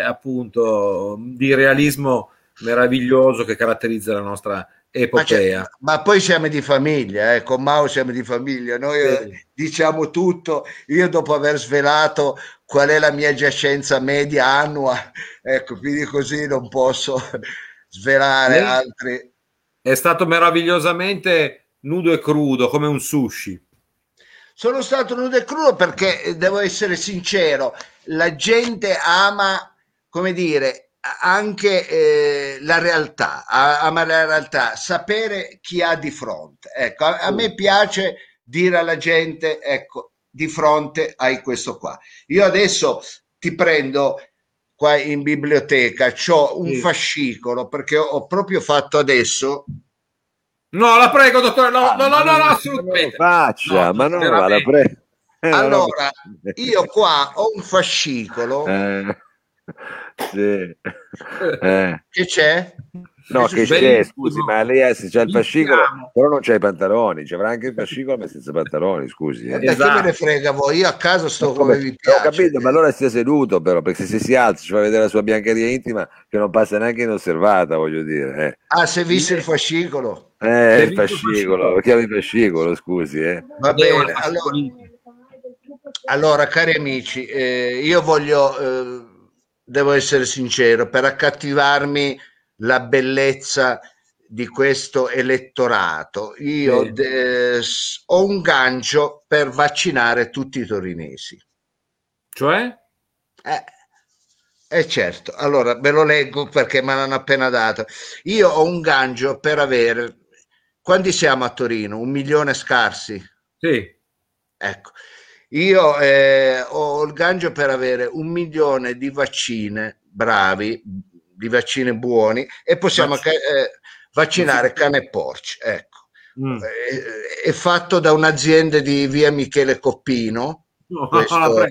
appunto di realismo meraviglioso che caratterizza la nostra epopea. Ma, ma, poi siamo di famiglia, eh? con Mao siamo di famiglia, noi eh, diciamo tutto, io dopo aver svelato qual è la mia giacenza media annua, ecco, quindi così non posso svelare sì. altri. È stato meravigliosamente nudo e crudo, come un sushi. Sono stato nudo e crudo perché, eh, devo essere sincero, la gente ama, come dire, anche eh, la realtà, ama la realtà, sapere chi ha di fronte. Ecco, a, a, me piace dire alla gente, ecco, di fronte hai questo qua. Io adesso ti prendo qua in biblioteca, ho un sì. fascicolo perché ho, ho, proprio fatto adesso. No, la prego, dottore, no, ah, no, no, no, no, assolutamente. Faccia, no, ma no, la prego. Allora, io qua ho un fascicolo. Eh sì. Eh. Che c'è? No, che c'è, scusi, ma lei se c'è il fascicolo, però non c'è i pantaloni, ci avrà anche il fascicolo ma senza pantaloni, scusi. Eh. Esatto. Che me ne frega voi, io a casa sto come, come vi piace. Ho capito, ma allora stia seduto però, perché se si alza ci fa vedere la sua biancheria intima che non passa neanche inosservata, voglio dire. Eh. Ah, se visto il fascicolo? Eh, il fascicolo, lo chiami fascicolo, scusi. Eh. Va bene, allora, allora cari amici, eh, io voglio eh, devo essere sincero, per accattivarmi la bellezza di questo elettorato, io de- ho un gancio per vaccinare tutti i torinesi. Cioè? Eh, eh certo, allora ve lo leggo perché me l'hanno appena dato. Io ho un gancio per avere, quando siamo a Torino? Un milione scarsi? Sì. Ecco, io eh, ho il gancio per avere un milione di vaccine bravi, di vaccine buoni e possiamo Vac- eh, vaccinare cane e porci. Ecco. Mm. È, è, fatto da un'azienda di via Michele Coppino. No, questo,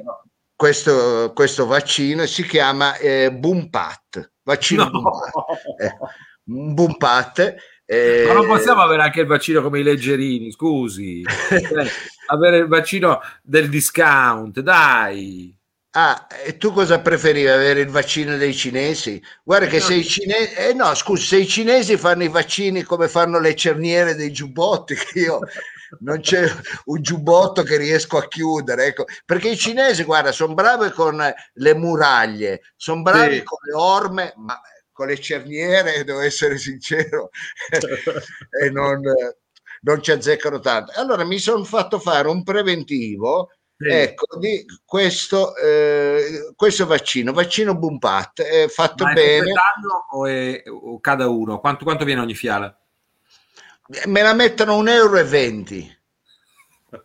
questo, questo, vaccino si chiama eh, Bumpat. Vaccino no. Bumpat. Eh, Bumpat eh... Ma non possiamo avere anche il vaccino come i leggerini, scusi. cioè, avere il vaccino del discount, dai. Ah, e tu cosa preferivi? Avere il vaccino dei cinesi? Guarda che no. se i cinesi, eh no, scusa, se i cinesi fanno i vaccini come fanno le cerniere dei giubbotti, che io non c'è un giubbotto che riesco a chiudere, ecco, perché i cinesi, guarda, sono bravi con le muraglie, sono bravi sì. con le orme, ma con le cerniere, devo essere sincero, e non, non, ci azzeccano tanto. Allora mi sono fatto fare un preventivo. Sì. Ecco, di questo, eh, questo vaccino, vaccino Bumpat, è fatto Ma bene. o, è, o cada uno? Quanto, quanto viene ogni fiala? Me la mettono un euro e venti.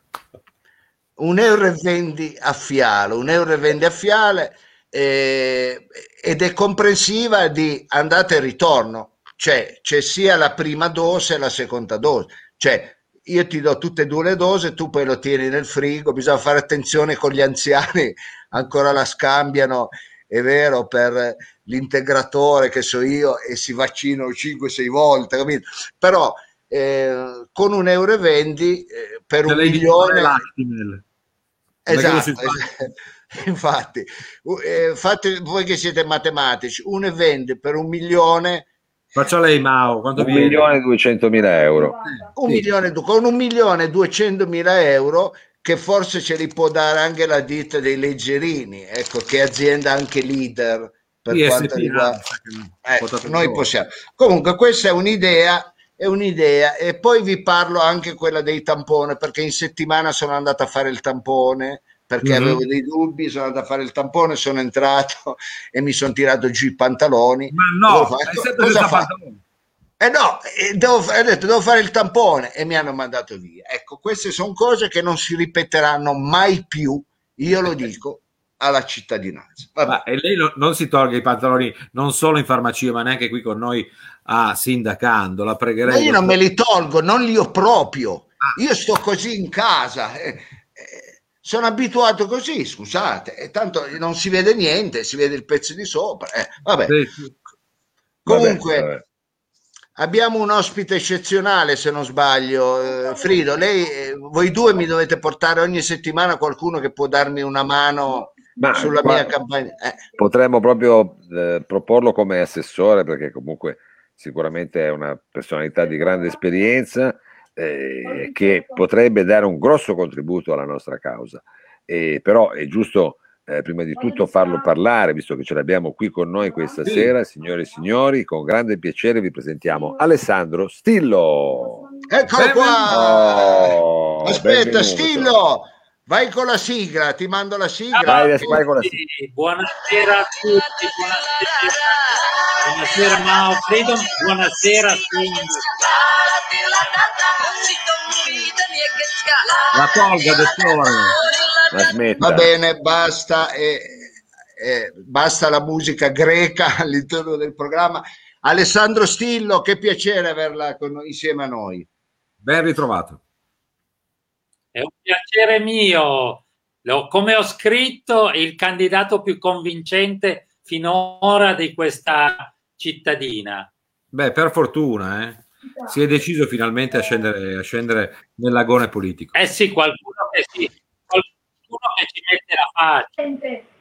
Un euro e venti a fiale, un euro e venti a fiale eh, ed è comprensiva di andata e ritorno, cioè c'è sia la prima dose e la seconda dose, cioè io ti do tutte e due le dose, tu poi lo tieni nel frigo, bisogna fare attenzione con gli anziani, ancora la scambiano, è vero, per l'integratore che so io e si vaccinano 5-6 volte, capito? Però eh, con un euro e vendi eh, per un milione... Esatto, esatto. Infatti, eh, fate voi che siete matematici, un evento per un milione. Faccia lei, Mao. Quanto un milione e duecentomila euro. Un sì. milione, con un milione e duecentomila euro che forse ce li può dare anche la ditta dei leggerini, ecco che azienda anche leader per ISP, quanto riguarda ecco, noi possiamo. Comunque questa è un'idea è un'idea e poi vi parlo anche quella dei tamponi perché in settimana sono andato a fare il tampone perché mm-hmm. avevo dei dubbi, sono andato a fare il tampone, sono entrato e mi sono tirato giù i pantaloni. Ma no, fatto, cosa pantaloni. Eh no, eh, devo, ho detto devo fare il tampone e mi hanno mandato via. Ecco, queste sono cose che non si ripeteranno mai più, io lo dico alla cittadinanza. Ma, e lei no, non si tolga i pantaloni non solo in farmacia, ma neanche qui con noi a Sindacando. La pregherei. Ma io non me li tolgo, non li ho proprio. Ah. Io sto così in casa. Eh, sono abituato così, scusate, e tanto non si vede niente, si vede il pezzo di sopra. Eh, vabbè. Comunque, vabbè, vabbè. abbiamo un ospite eccezionale, se non sbaglio. Eh, Frido, lei, eh, voi due mi dovete portare ogni settimana qualcuno che può darmi una mano Ma, sulla mia campagna. Eh. Potremmo proprio eh, proporlo come assessore, perché comunque sicuramente è una personalità di grande esperienza eh, che potrebbe dare un grosso contributo alla nostra causa. Eh, però è giusto eh, prima di tutto farlo parlare, visto che ce l'abbiamo qui con noi questa sera, signore e signori, con grande piacere vi presentiamo Alessandro Stillo. Eccolo qua! Oh, Aspetta, benvenuto. Stillo! Vai con la sigla, ti mando la sigla. Vai, vai con la sigla. Buonasera a tutti, buonasera. Buonasera Mao Freedom, buonasera Stillo. La tolga, dottore. La smetta. Va bene, basta. Eh, eh, basta la musica greca all'interno del programma. Alessandro Stillo, che piacere averla con, insieme a noi. Ben ritrovato. È un piacere mio. Come ho scritto, il candidato più convincente finora di questa cittadina. Beh, per fortuna, eh si è deciso finalmente a scendere, a scendere nell'agone politico. Eh sì, qualcuno che, si, qualcuno che ci mette la faccia.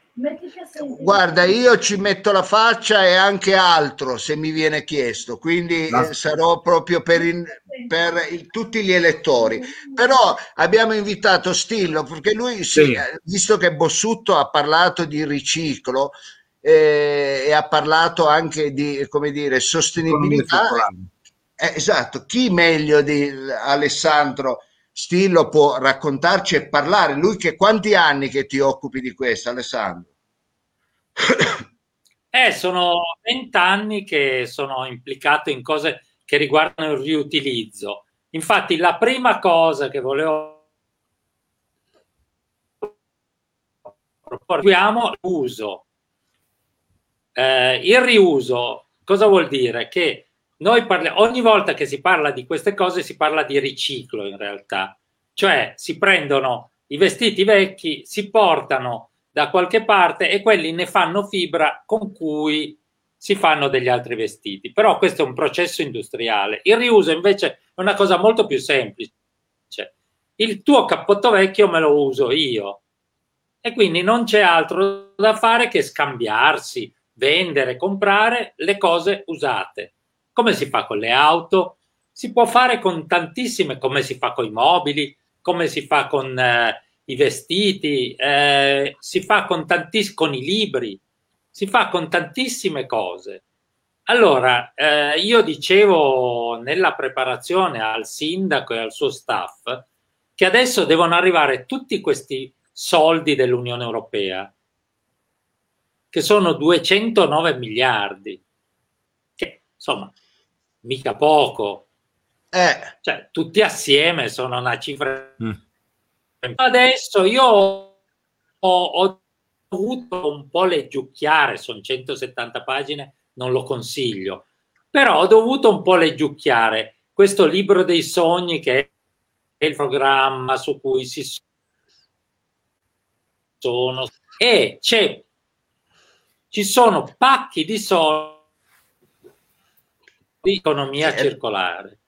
Guarda, io ci metto la faccia e anche altro se mi viene chiesto, quindi la... Eh, sarò proprio per, in, per il, tutti gli elettori. Però abbiamo invitato Stillo perché lui, sì, sì. Eh, visto che Bossutto ha parlato di riciclo eh, e ha parlato anche di, come dire, sostenibilità eh, esatto, chi meglio di Alessandro Stillo può raccontarci e parlare? Lui che quanti anni che ti occupi di questo, Alessandro? Eh, sono vent'anni che sono implicato in cose che riguardano il riutilizzo. Infatti, la prima cosa che volevo proporre l'uso. Eh, il riuso cosa vuol dire? Che noi parliamo, ogni volta che si parla di queste cose si parla di riciclo in realtà, cioè si prendono i vestiti vecchi, si portano da qualche parte e quelli ne fanno fibra con cui si fanno degli altri vestiti. Però questo è un processo industriale. Il riuso invece è una cosa molto più semplice. Il tuo cappotto vecchio me lo uso io e quindi non c'è altro da fare che scambiarsi, vendere, comprare le cose usate come si fa con le auto, si può fare con tantissime, come si fa con i mobili, come si fa con eh, i vestiti, eh, si fa con, tantiss- con i libri, si fa con tantissime cose. Allora, eh, io dicevo nella preparazione al sindaco e al suo staff che adesso devono arrivare tutti questi soldi dell'Unione Europea, che sono 209 miliardi, che insomma mica poco. Eh. Cioè, tutti assieme sono una cifra. Mm. Adesso io ho, ho, dovuto un po' leggiucchiare, sono 170 pagine, non lo consiglio, però ho dovuto un po' leggiucchiare questo libro dei sogni che è il programma su cui si sono e c'è ci sono pacchi di soldi economia sì, circolare.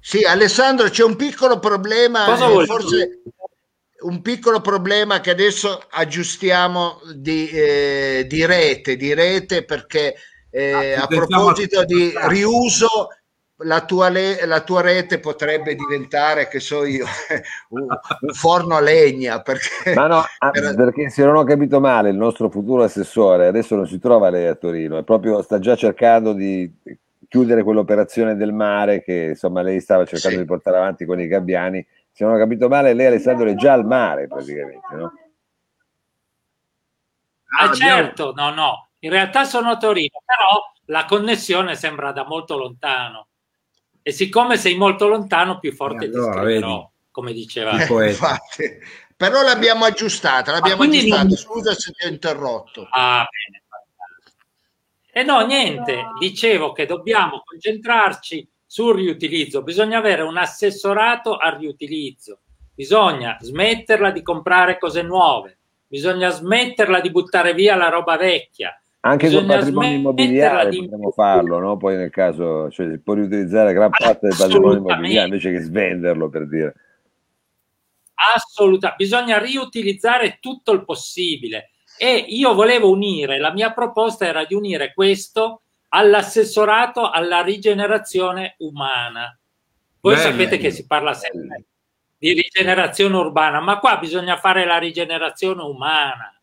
Sì, Alessandro, c'è un piccolo problema, eh, forse un piccolo problema che adesso aggiustiamo di, eh, di rete, di rete perché eh, ah, a proposito di riuso la tua, le- la tua, rete potrebbe diventare, che so io, un, un forno a legna. Perché, Ma no, ah, per... perché se non ho capito male, il nostro futuro assessore adesso non si trova lei a Torino, è proprio, sta già cercando di chiudere quell'operazione del mare che insomma lei stava cercando sì. di portare avanti con i gabbiani. Se non ho capito male, lei Alessandro è già al mare praticamente, no? Ah, certo, no, no, in realtà sono a Torino, però la connessione sembra da molto lontano. E siccome sei molto lontano, più forte eh, allora, ti scriverò, come diceva. Eh, infatti, però l'abbiamo aggiustata, l'abbiamo aggiustata. Non... Scusa se ti ho interrotto. Ah, bene. E no, niente, dicevo che dobbiamo concentrarci sul riutilizzo, bisogna avere un assessorato al riutilizzo. bisogna smetterla di comprare cose nuove, bisogna smetterla di buttare via la roba vecchia. Anche con patrimonio immobiliare di... potremmo farlo, no? poi nel caso cioè, si può riutilizzare gran parte del patrimonio immobiliare invece che svenderlo per dire. Assolutamente, bisogna riutilizzare tutto il possibile e io volevo unire, la mia proposta era di unire questo all'assessorato alla rigenerazione umana. Voi bene, sapete bene. che si parla sempre di rigenerazione urbana, ma qua bisogna fare la rigenerazione umana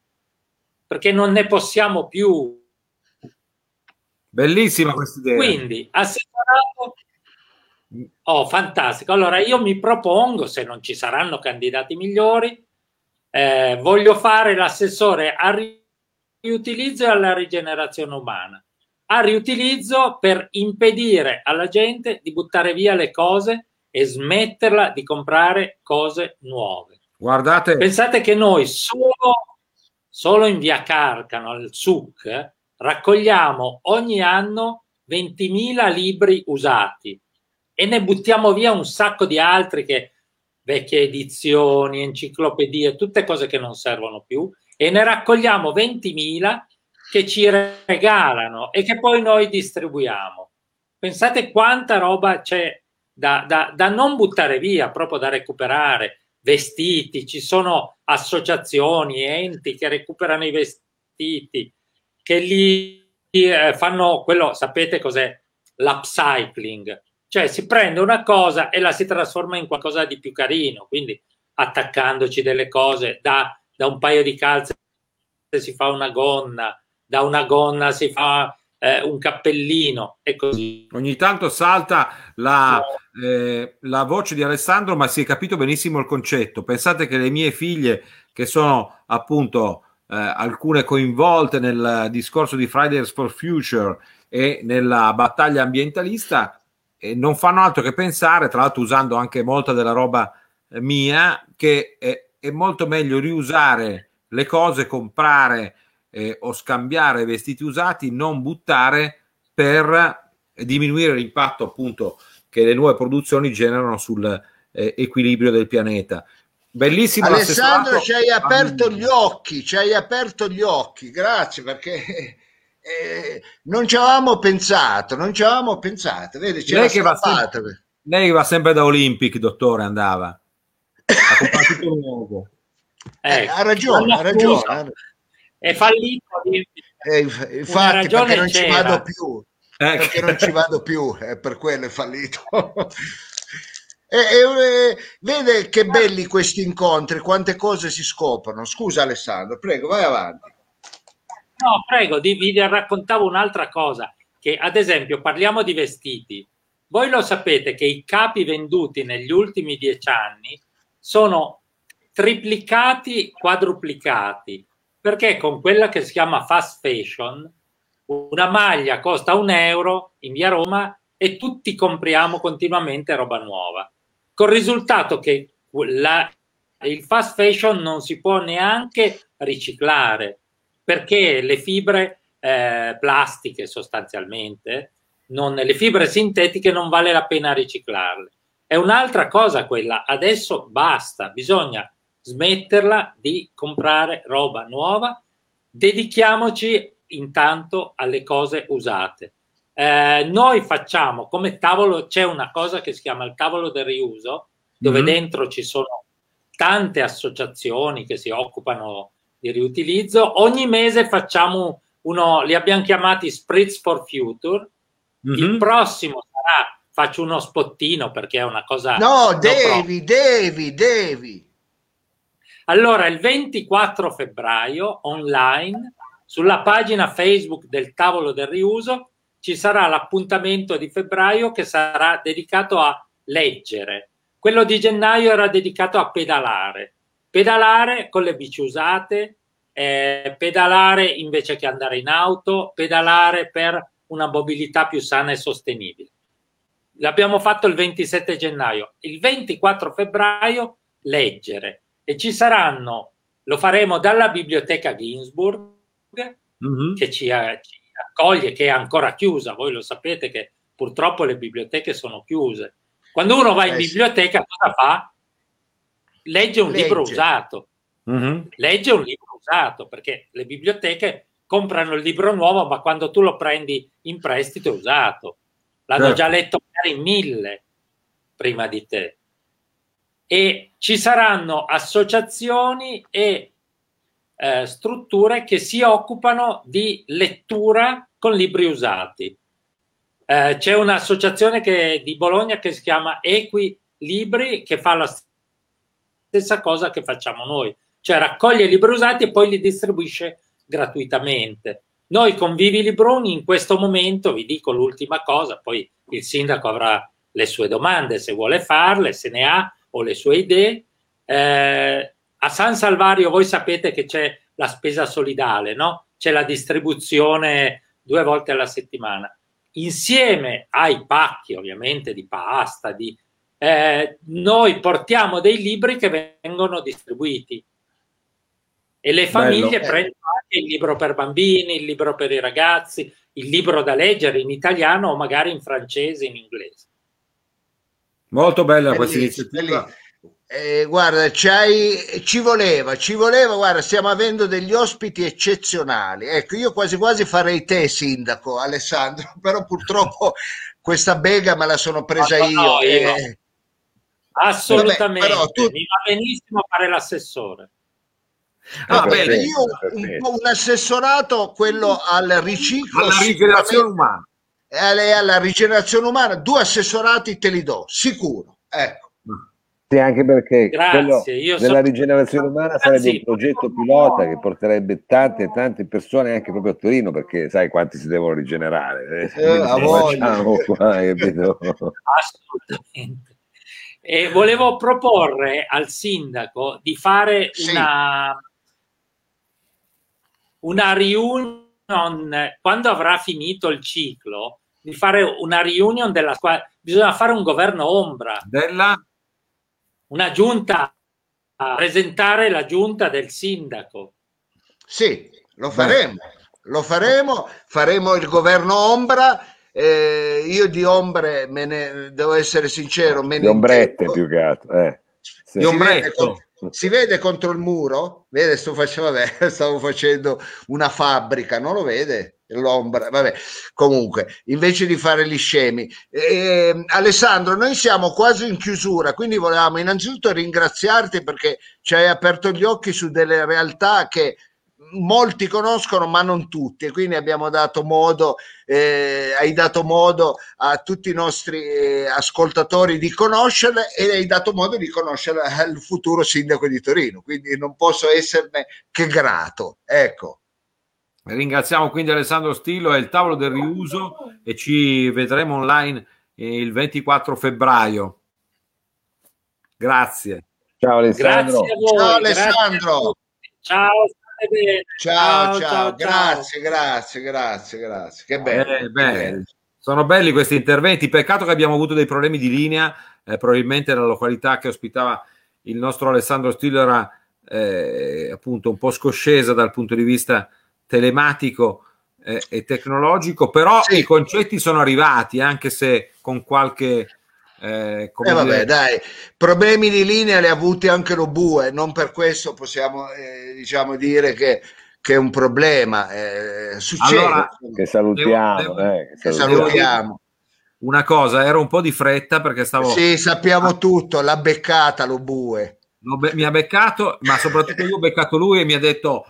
perché non ne possiamo più. Bellissima questa idea. Quindi, assessorato. Oh, fantastico. Allora, io mi propongo, se non ci saranno candidati migliori, eh, voglio fare l'assessore al riutilizzo e alla rigenerazione umana. A riutilizzo per impedire alla gente di buttare via le cose e smetterla di comprare cose nuove. Guardate. Pensate che noi solo, solo in via Carcano, al SUC, raccogliamo ogni anno 20.000 libri usati e ne buttiamo via un sacco di altri che vecchie edizioni, enciclopedie, tutte cose che non servono più e ne raccogliamo 20.000 che ci regalano e che poi noi distribuiamo. Pensate quanta roba c'è da, da, da non buttare via, proprio da recuperare, vestiti, ci sono associazioni, enti che recuperano i vestiti, che li eh, fanno quello, sapete cos'è? L'upcycling, cioè si prende una cosa e la si trasforma in qualcosa di più carino, quindi attaccandoci delle cose, da, da un paio di calze si fa una gonna, da una gonna si fa eh, un cappellino e così. Ogni tanto salta la, eh, la voce di Alessandro, ma si è capito benissimo il concetto. Pensate che le mie figlie, che sono appunto eh, alcune coinvolte nel discorso di Fridays for Future e nella battaglia ambientalista, e non fanno altro che pensare, tra l'altro usando anche molta della roba eh, mia, che è, è molto meglio riusare le cose, comprare eh, o scambiare vestiti usati, non buttare per diminuire l'impatto appunto che le nuove produzioni generano sull'equilibrio eh, del pianeta. Bellissimo Alessandro, ci hai aperto gli occhi, ci hai aperto gli occhi, grazie perché eh, non ci avevamo pensato, non ci avevamo pensato. Vedi, lei, che va sempre, lei va sempre da Olympic, dottore, andava. Ha comprato tutto nuovo. Eh, ha ragione, ha ragione. È fallito. Eh, infatti, perché non c'era. ci vado più. Eh. Perché non ci vado più, è per quello è fallito. E, e, vede che belli questi incontri, quante cose si scoprono. Scusa Alessandro, prego, vai avanti. No, prego, vi, vi raccontavo un'altra cosa, che ad esempio parliamo di vestiti. Voi lo sapete che i capi venduti negli ultimi dieci anni sono triplicati, quadruplicati, perché con quella che si chiama fast fashion, una maglia costa un euro in via Roma e tutti compriamo continuamente roba nuova. Col risultato che la, il fast fashion non si può neanche riciclare perché le fibre eh, plastiche sostanzialmente, non, le fibre sintetiche non vale la pena riciclarle. È un'altra cosa quella, adesso basta, bisogna smetterla di comprare roba nuova, dedichiamoci intanto alle cose usate. Eh, noi facciamo come tavolo, c'è una cosa che si chiama il tavolo del riuso, dove mm-hmm. dentro ci sono tante associazioni che si occupano di riutilizzo. Ogni mese facciamo uno, li abbiamo chiamati Spritz for Future. Mm-hmm. Il prossimo sarà, faccio uno spottino perché è una cosa... No, devi, devi, devi. Allora, il 24 febbraio online, sulla pagina Facebook del tavolo del riuso, ci sarà l'appuntamento di febbraio che sarà dedicato a leggere. Quello di gennaio era dedicato a pedalare pedalare con le bici usate, eh, pedalare invece che andare in auto, pedalare per una mobilità più sana e sostenibile. L'abbiamo fatto il 27 gennaio. Il 24 febbraio leggere e ci saranno, lo faremo dalla biblioteca Ginsburg mm-hmm. che ci, ci accoglie, che è ancora chiusa. Voi lo sapete che purtroppo le biblioteche sono chiuse. Quando uno va in eh, biblioteca cosa fa? legge un legge. libro usato. Mm-hmm. Legge un libro usato perché le biblioteche comprano il libro nuovo, ma quando tu lo prendi in prestito è usato. L'hanno certo. già letto magari mille prima di te. E ci saranno associazioni e eh, strutture che si occupano di lettura con libri usati. Eh, c'è un'associazione che, di Bologna che si chiama Equi Libri che fa la stessa cosa che facciamo noi, cioè raccoglie libri usati e poi li distribuisce gratuitamente. Noi con Vivi Libroni in questo momento, vi dico l'ultima cosa, poi il sindaco avrà le sue domande se vuole farle, se ne ha o le sue idee. Eh, a San Salvario voi sapete che c'è la spesa solidale, no? C'è la distribuzione due volte alla settimana. Insieme ai pacchi, ovviamente, di pasta, di, eh, noi portiamo dei libri che vengono distribuiti e le famiglie Bello. prendono anche il libro per bambini, il libro per i ragazzi, il libro da leggere in italiano o magari in francese, in inglese. Molto bella questa iniziativa. Eh, guarda, ci voleva, ci voleva, guarda, stiamo avendo degli ospiti eccezionali. Ecco, io quasi quasi farei te, sindaco Alessandro, però purtroppo questa bega me la sono presa no, io. No, io. Eh... Assolutamente, Vabbè, tu... mi va benissimo fare l'assessore. Ah, ah, bene, io un, un, assessorato, quello al riciclo, alla rigenerazione umana. Alla, rigenerazione umana, due assessorati te li do, sicuro. Ecco. Sì, anche perché Grazie, quello della so... rigenerazione umana sarebbe un progetto pilota che porterebbe tante e tante persone anche proprio a Torino, perché sai quanti si devono rigenerare. Eh, eh, qua, Assolutamente. E volevo proporre al sindaco di fare sì. una, una reunion quando avrà finito il ciclo, di fare una reunion della squadra. Bisogna fare un governo ombra. Della? Una giunta a presentare la giunta del sindaco. Sì, lo faremo. Beh. Lo faremo, faremo il governo ombra. Eh, io di ombre me ne devo essere sincero, me di ombrette più che altro. Eh. Sì. Di ombretto si vede contro il muro? Vede, sto facendo, vabbè, stavo facendo una fabbrica, non lo vede? L'ombra, vabbè, comunque, invece di fare gli scemi. Eh, Alessandro, noi siamo quasi in chiusura, quindi volevamo innanzitutto ringraziarti perché ci hai aperto gli occhi su delle realtà che molti conoscono ma non tutti e quindi abbiamo dato modo eh, hai dato modo a tutti i nostri eh, ascoltatori di conoscerle e hai dato modo di conoscere il futuro sindaco di Torino quindi non posso esserne che grato ecco ringraziamo quindi Alessandro Stillo e il tavolo del riuso e ci vedremo online il 24 febbraio grazie ciao Alessandro ciao Alessandro ciao Ciao, ciao, ciao, grazie, grazie, grazie, grazie. Che bello. Eh, bello. Sono belli questi interventi. Peccato che abbiamo avuto dei problemi di linea. Eh, probabilmente la località che ospitava il nostro Alessandro Stillo era eh, appunto un po' scoscesa dal punto di vista telematico eh, e tecnologico, però sì. i concetti sono arrivati, anche se con qualche eh, eh vabbè, dai, problemi di linea li ha avuti anche lo Bue, non per questo possiamo eh, diciamo dire che, che, è un problema. Eh, succede. Allora, che salutiamo. Devo, devo, eh, che salutiamo. Una cosa, era un po' di fretta perché stavo... Sì, sappiamo ah. tutto, l'ha beccata lo Bue. Be- mi ha beccato, ma soprattutto io ho beccato lui e mi ha detto,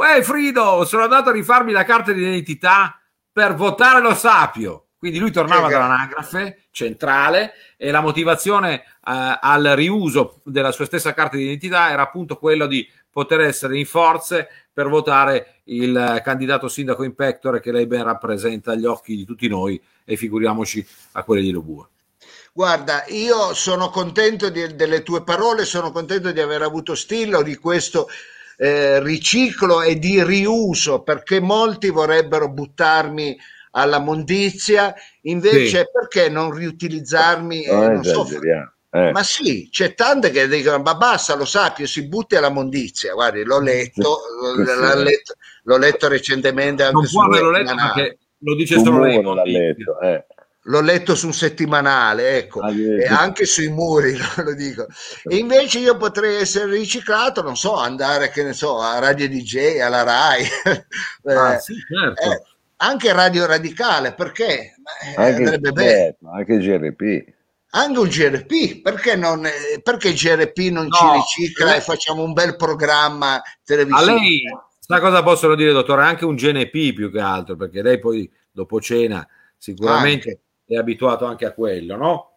Uè Frido, sono andato a rifarmi la carta di identità per votare lo Sapio. Quindi lui tornava dall'anagrafe centrale e la motivazione eh, al riuso della sua stessa carta di identità era appunto quello di poter essere in forze per votare il candidato sindaco in pectore che lei ben rappresenta agli occhi di tutti noi e figuriamoci a quelli di Lobua. Guarda, io sono contento di, delle tue parole, sono contento di aver avuto stillo di questo eh, riciclo e di riuso perché molti vorrebbero buttarmi alla mondizia, invece sì. perché non riutilizzarmi? Eh, non so, eh. Ma sì, c'è tante che dicono, ma basta, lo sappio, si butti alla mondizia. Guardi, l'ho letto, l'ho, letto l'ho letto recentemente anche non può averlo letto perché lo dice solo l'ha letto, eh. L'ho letto su un settimanale, ecco, ah, e anche sui muri, lo dico. E invece io potrei essere riciclato, non so, andare, che ne so, a Radio DJ, alla RAI. Ah, sì, certo. eh, anche Radio Radicale, perché? Eh, anche, andrebbe bene. Anche il GRP. Anche un GRP, perché, non, perché il GRP non no, ci ricicla lei... e facciamo un bel programma televisivo? A lei, sa cosa possono dire, dottore? Anche un GNP più che altro, perché lei poi dopo cena sicuramente anche. È abituato anche a quello, no?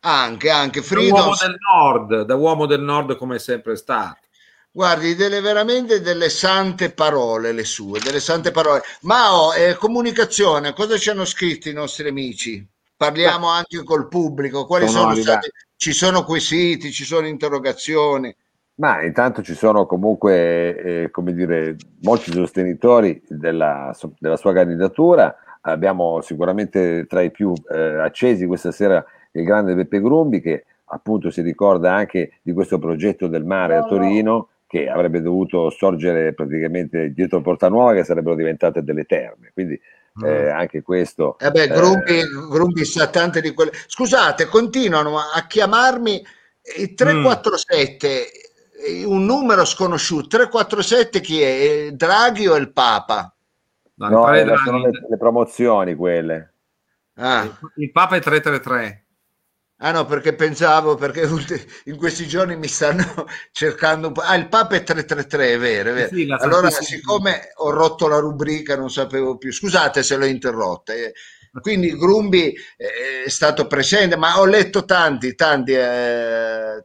Anche, anche. Frido... Da uomo del nord, da uomo del nord come è sempre stato. Guardi, delle veramente delle sante parole le sue, delle sante parole. Mao, eh, comunicazione, cosa ci hanno scritto i nostri amici? Parliamo anche col pubblico, quali sono, sono stati, ci sono quesiti, ci sono interrogazioni. Ma intanto ci sono comunque, eh, come dire, molti sostenitori della, della, sua candidatura. Abbiamo sicuramente tra i più eh, accesi questa sera il grande Beppe Grumbi che appunto si ricorda anche di questo progetto del mare a Torino che avrebbe dovuto sorgere praticamente dietro Porta Nuova che sarebbero diventate delle terme. Quindi mm. eh, anche questo. Eh beh, Grumbi, eh, Grumbi sa tante di quelle. Scusate, continuano a chiamarmi il 347, mm. un numero sconosciuto. 347 chi è? Draghi o il Papa? No, no eh, sono le, le, promozioni quelle. Ah. Il Papa è 333. Ah no, perché pensavo, perché in questi giorni mi stanno cercando un po'. Ah, il Papa è 333, è vero, è vero. Sì, allora, siccome ho rotto la rubrica, non sapevo più. Scusate se l'ho interrotta. Eh. Quindi Grumbi eh, è stato presente, ma ho letto tanti, tanti, eh,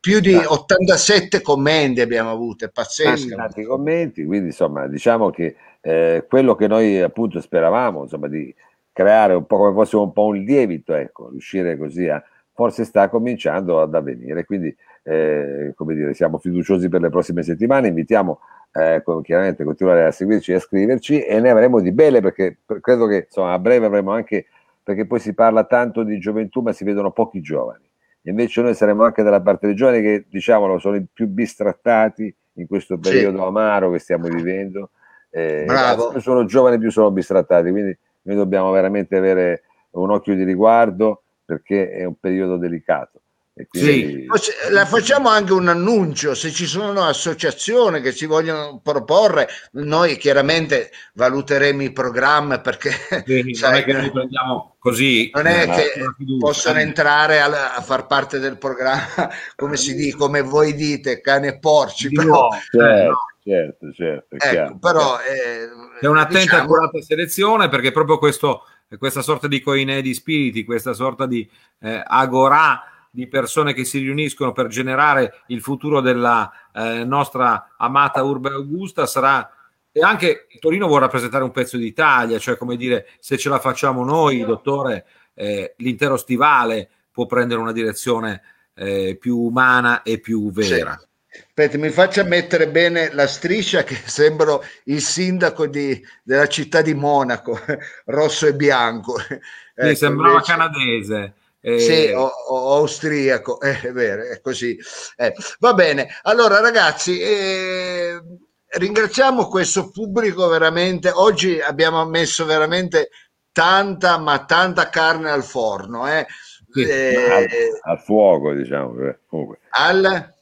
più di 87 commenti abbiamo avuto, è pazzesco. Tanti, tanti commenti, quindi insomma diciamo che eh, quello che noi appunto speravamo, insomma di creare un po' come fosse un po' un lievito, ecco, riuscire così a forse sta cominciando ad avvenire. Quindi, eh, come dire, siamo fiduciosi per le prossime settimane. Invitiamo eh, chiaramente a continuare a seguirci e a scriverci e ne avremo di belle perché credo che insomma, a breve avremo anche perché poi si parla tanto di gioventù, ma si vedono pochi giovani. Invece noi saremo anche dalla parte dei giovani che, diciamolo, sono i più bistrattati in questo periodo sì. amaro che stiamo vivendo. Eh, Bravo. sono giovani più sono bistrattati, quindi noi dobbiamo veramente avere un occhio di riguardo perché è un periodo delicato. Quindi... Sì. La facciamo anche un annuncio, se ci sono associazioni che ci vogliono proporre, noi chiaramente valuteremo i programmi perché sì, sai, non è che noi prendiamo così. Non è che possano entrare a, a, far parte del programma, come si dice, come voi dite, cane e porci. Però, certo, certo, certo. Ecco, però eh, è un'attenta diciamo... accurata selezione perché proprio questo, questa sorta di coine di spiriti, questa sorta di eh, agorà di persone che si riuniscono per generare il futuro della eh, nostra amata Urbe Augusta sarà e anche Torino vuole rappresentare un pezzo d'Italia, cioè come dire se ce la facciamo noi, dottore, eh, l'intero stivale può prendere una direzione eh, più umana e più vera. Sì. Aspetta, mi faccia mettere bene la striscia che sembro il sindaco di, della città di Monaco, rosso e bianco. Sì, ecco, sembrava invece... canadese. Eh... Sì, o, o austriaco, eh, è vero, è così. Eh, va bene, allora ragazzi, eh, ringraziamo questo pubblico veramente. Oggi abbiamo messo veramente tanta, ma tanta carne al forno. Eh. Sì, eh, al, al, fuoco, diciamo. Comunque. Al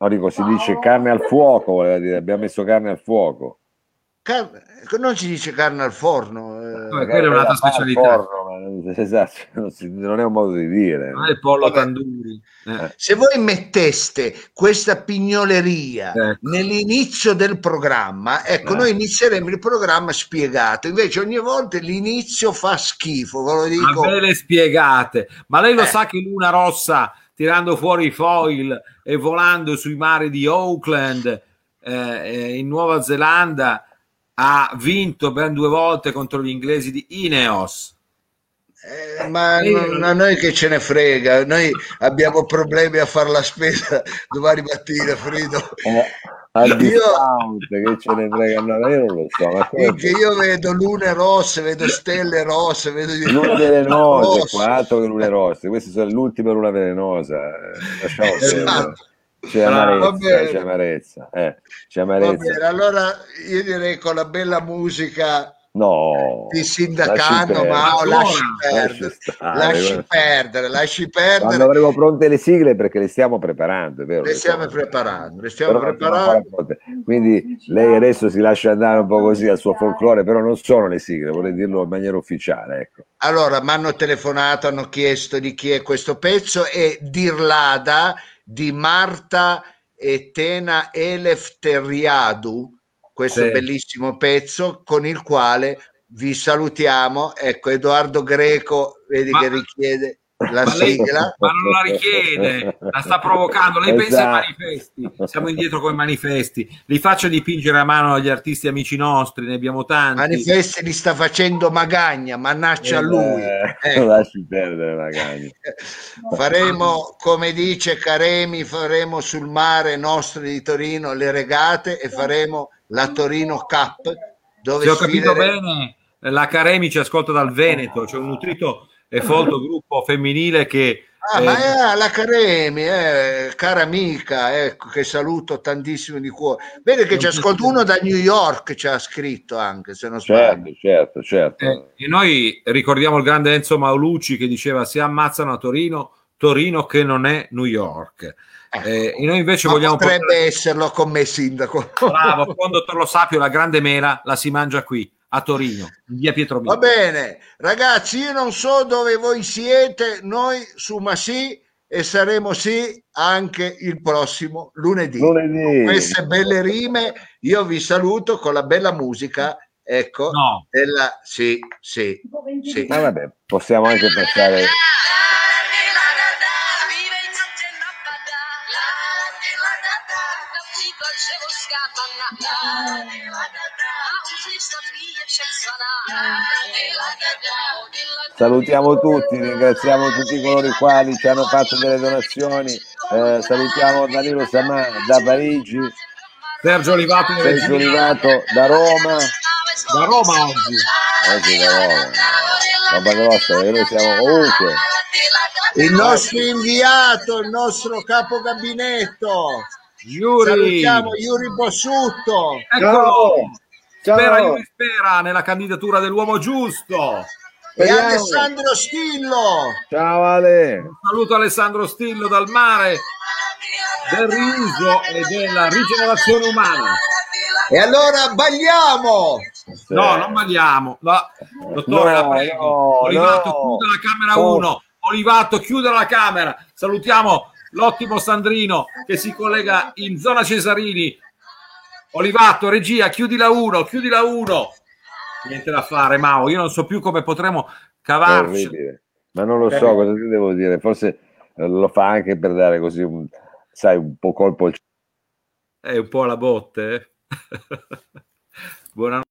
No, dico, si dice carne al fuoco, voleva dire, abbiamo messo carne al fuoco. Carne, non si dice carne al forno. Eh. quella è un'altra specialità. Forno, esatto, non, si, non, è un modo di dire. Non è il pollo tanduri. Eh. Se voi metteste questa pignoleria ecco. nell'inizio del programma, ecco, eh. noi inizieremo il programma spiegato. Invece ogni volta l'inizio fa schifo, ve lo dico. Ma ve le spiegate. Ma lei lo eh. sa che Luna Rossa tirando fuori i foil e volando sui mari di Auckland eh, eh, in Nuova Zelanda ha vinto ben due volte contro gli inglesi di Ineos. Eh, ma non, a noi che ce ne frega, noi abbiamo problemi a fare la spesa domani mattina, Frido. Eh, al discount che ce ne frega no, io non lo so ma che io vedo lune rosse vedo stelle rosse vedo lune velenose quattro lune rosse queste sono l'ultima luna velenosa lasciamo esatto. c'è amarezza, c'è amarezza, eh, c'è amarezza. allora io direi con la bella musica No, di sindacano, ma lasci, perdere, lasci perdere, lasci perdere. Quando avremo pronte le sigle perché le stiamo preparando, è vero? Le stiamo preparando, le stiamo preparando. Quindi lei adesso si lascia andare un po' così al suo folklore, però non sono le sigle, vorrei dirlo in maniera ufficiale. Ecco. Allora, mi hanno telefonato, hanno chiesto di chi è questo pezzo e Dirlada di Marta e Tena Elefteriadu questo sì. bellissimo pezzo con il quale vi salutiamo. Ecco, Edoardo Greco, vedi ma, che richiede la ma sigla. Lei, ma non la richiede, la sta provocando. Lei esatto. pensa ai manifesti, siamo indietro con i manifesti. Li faccio dipingere a mano agli artisti amici nostri, ne abbiamo tanti. Manifesti li sta facendo Magagna, mannaccia eh, a lui. Ecco. Lasci perdere Magagna. faremo, come dice Caremi, faremo sul mare nostri di Torino le regate e faremo la Torino Cup. Dove Se ho capito bene, la Caremi ci ascolta dal Veneto, c'è un nutrito e folto gruppo femminile che... Ah, eh, ma è la Caremi, eh, cara amica, ecco, che saluto tantissimo di cuore. Vede che ci ascolta uno da New York, ci ha scritto anche, se non sbaglio. Certo, certo, certo. Eh, e noi ricordiamo il grande Enzo Maulucci che diceva si ammazzano a Torino, Torino che non è New York. Eh, e noi invece Ma vogliamo. Potrebbe portare... esserlo come sindaco. Bravo, con dottor Lo Sapio, la grande mela la si mangia qui a Torino, in via Pietro Va bene, ragazzi, io non so dove voi siete, noi su Masì e saremo sì anche il prossimo lunedì. lunedì. Con queste belle rime, io vi saluto con la bella musica. Ecco, no. della... sì, sì, sì. Ma vabbè, possiamo anche passare. Salutiamo tutti, ringraziamo tutti coloro i quali ci hanno fatto delle donazioni. Eh, salutiamo Danilo Samà da Parigi, Sergio Olivato, Sergio Olivato da Roma. Da Roma oggi. Oggi da Roma. Roba grossa, noi siamo ovunque. Il nostro inviato, il nostro capo gabinetto. Yuri. Salutiamo Yuri Bossutto. Eccolo. Ciao. Spera, Yuri spera nella candidatura dell'uomo giusto. E Alessandro Stillo. Ciao Ale. Un saluto Alessandro Stillo dal mare del riuso e della rigenerazione umana. E allora balliamo! No, non balliamo. No. Dottore, no, la prego. No, Olivato, no. chiuda la camera 1. Olivato, chiuda la camera. Salutiamo l'ottimo Sandrino che si collega in zona Cesarini. Olivato, regia, chiudi la 1, chiudi la 1. Niente da fare, Mao. Io non so più come potremo cavarci. Ma non lo so cosa ti devo dire. Forse lo fa anche per dare così un, sai, un po' colpo al È un po' alla botte. Eh? Buonanotte.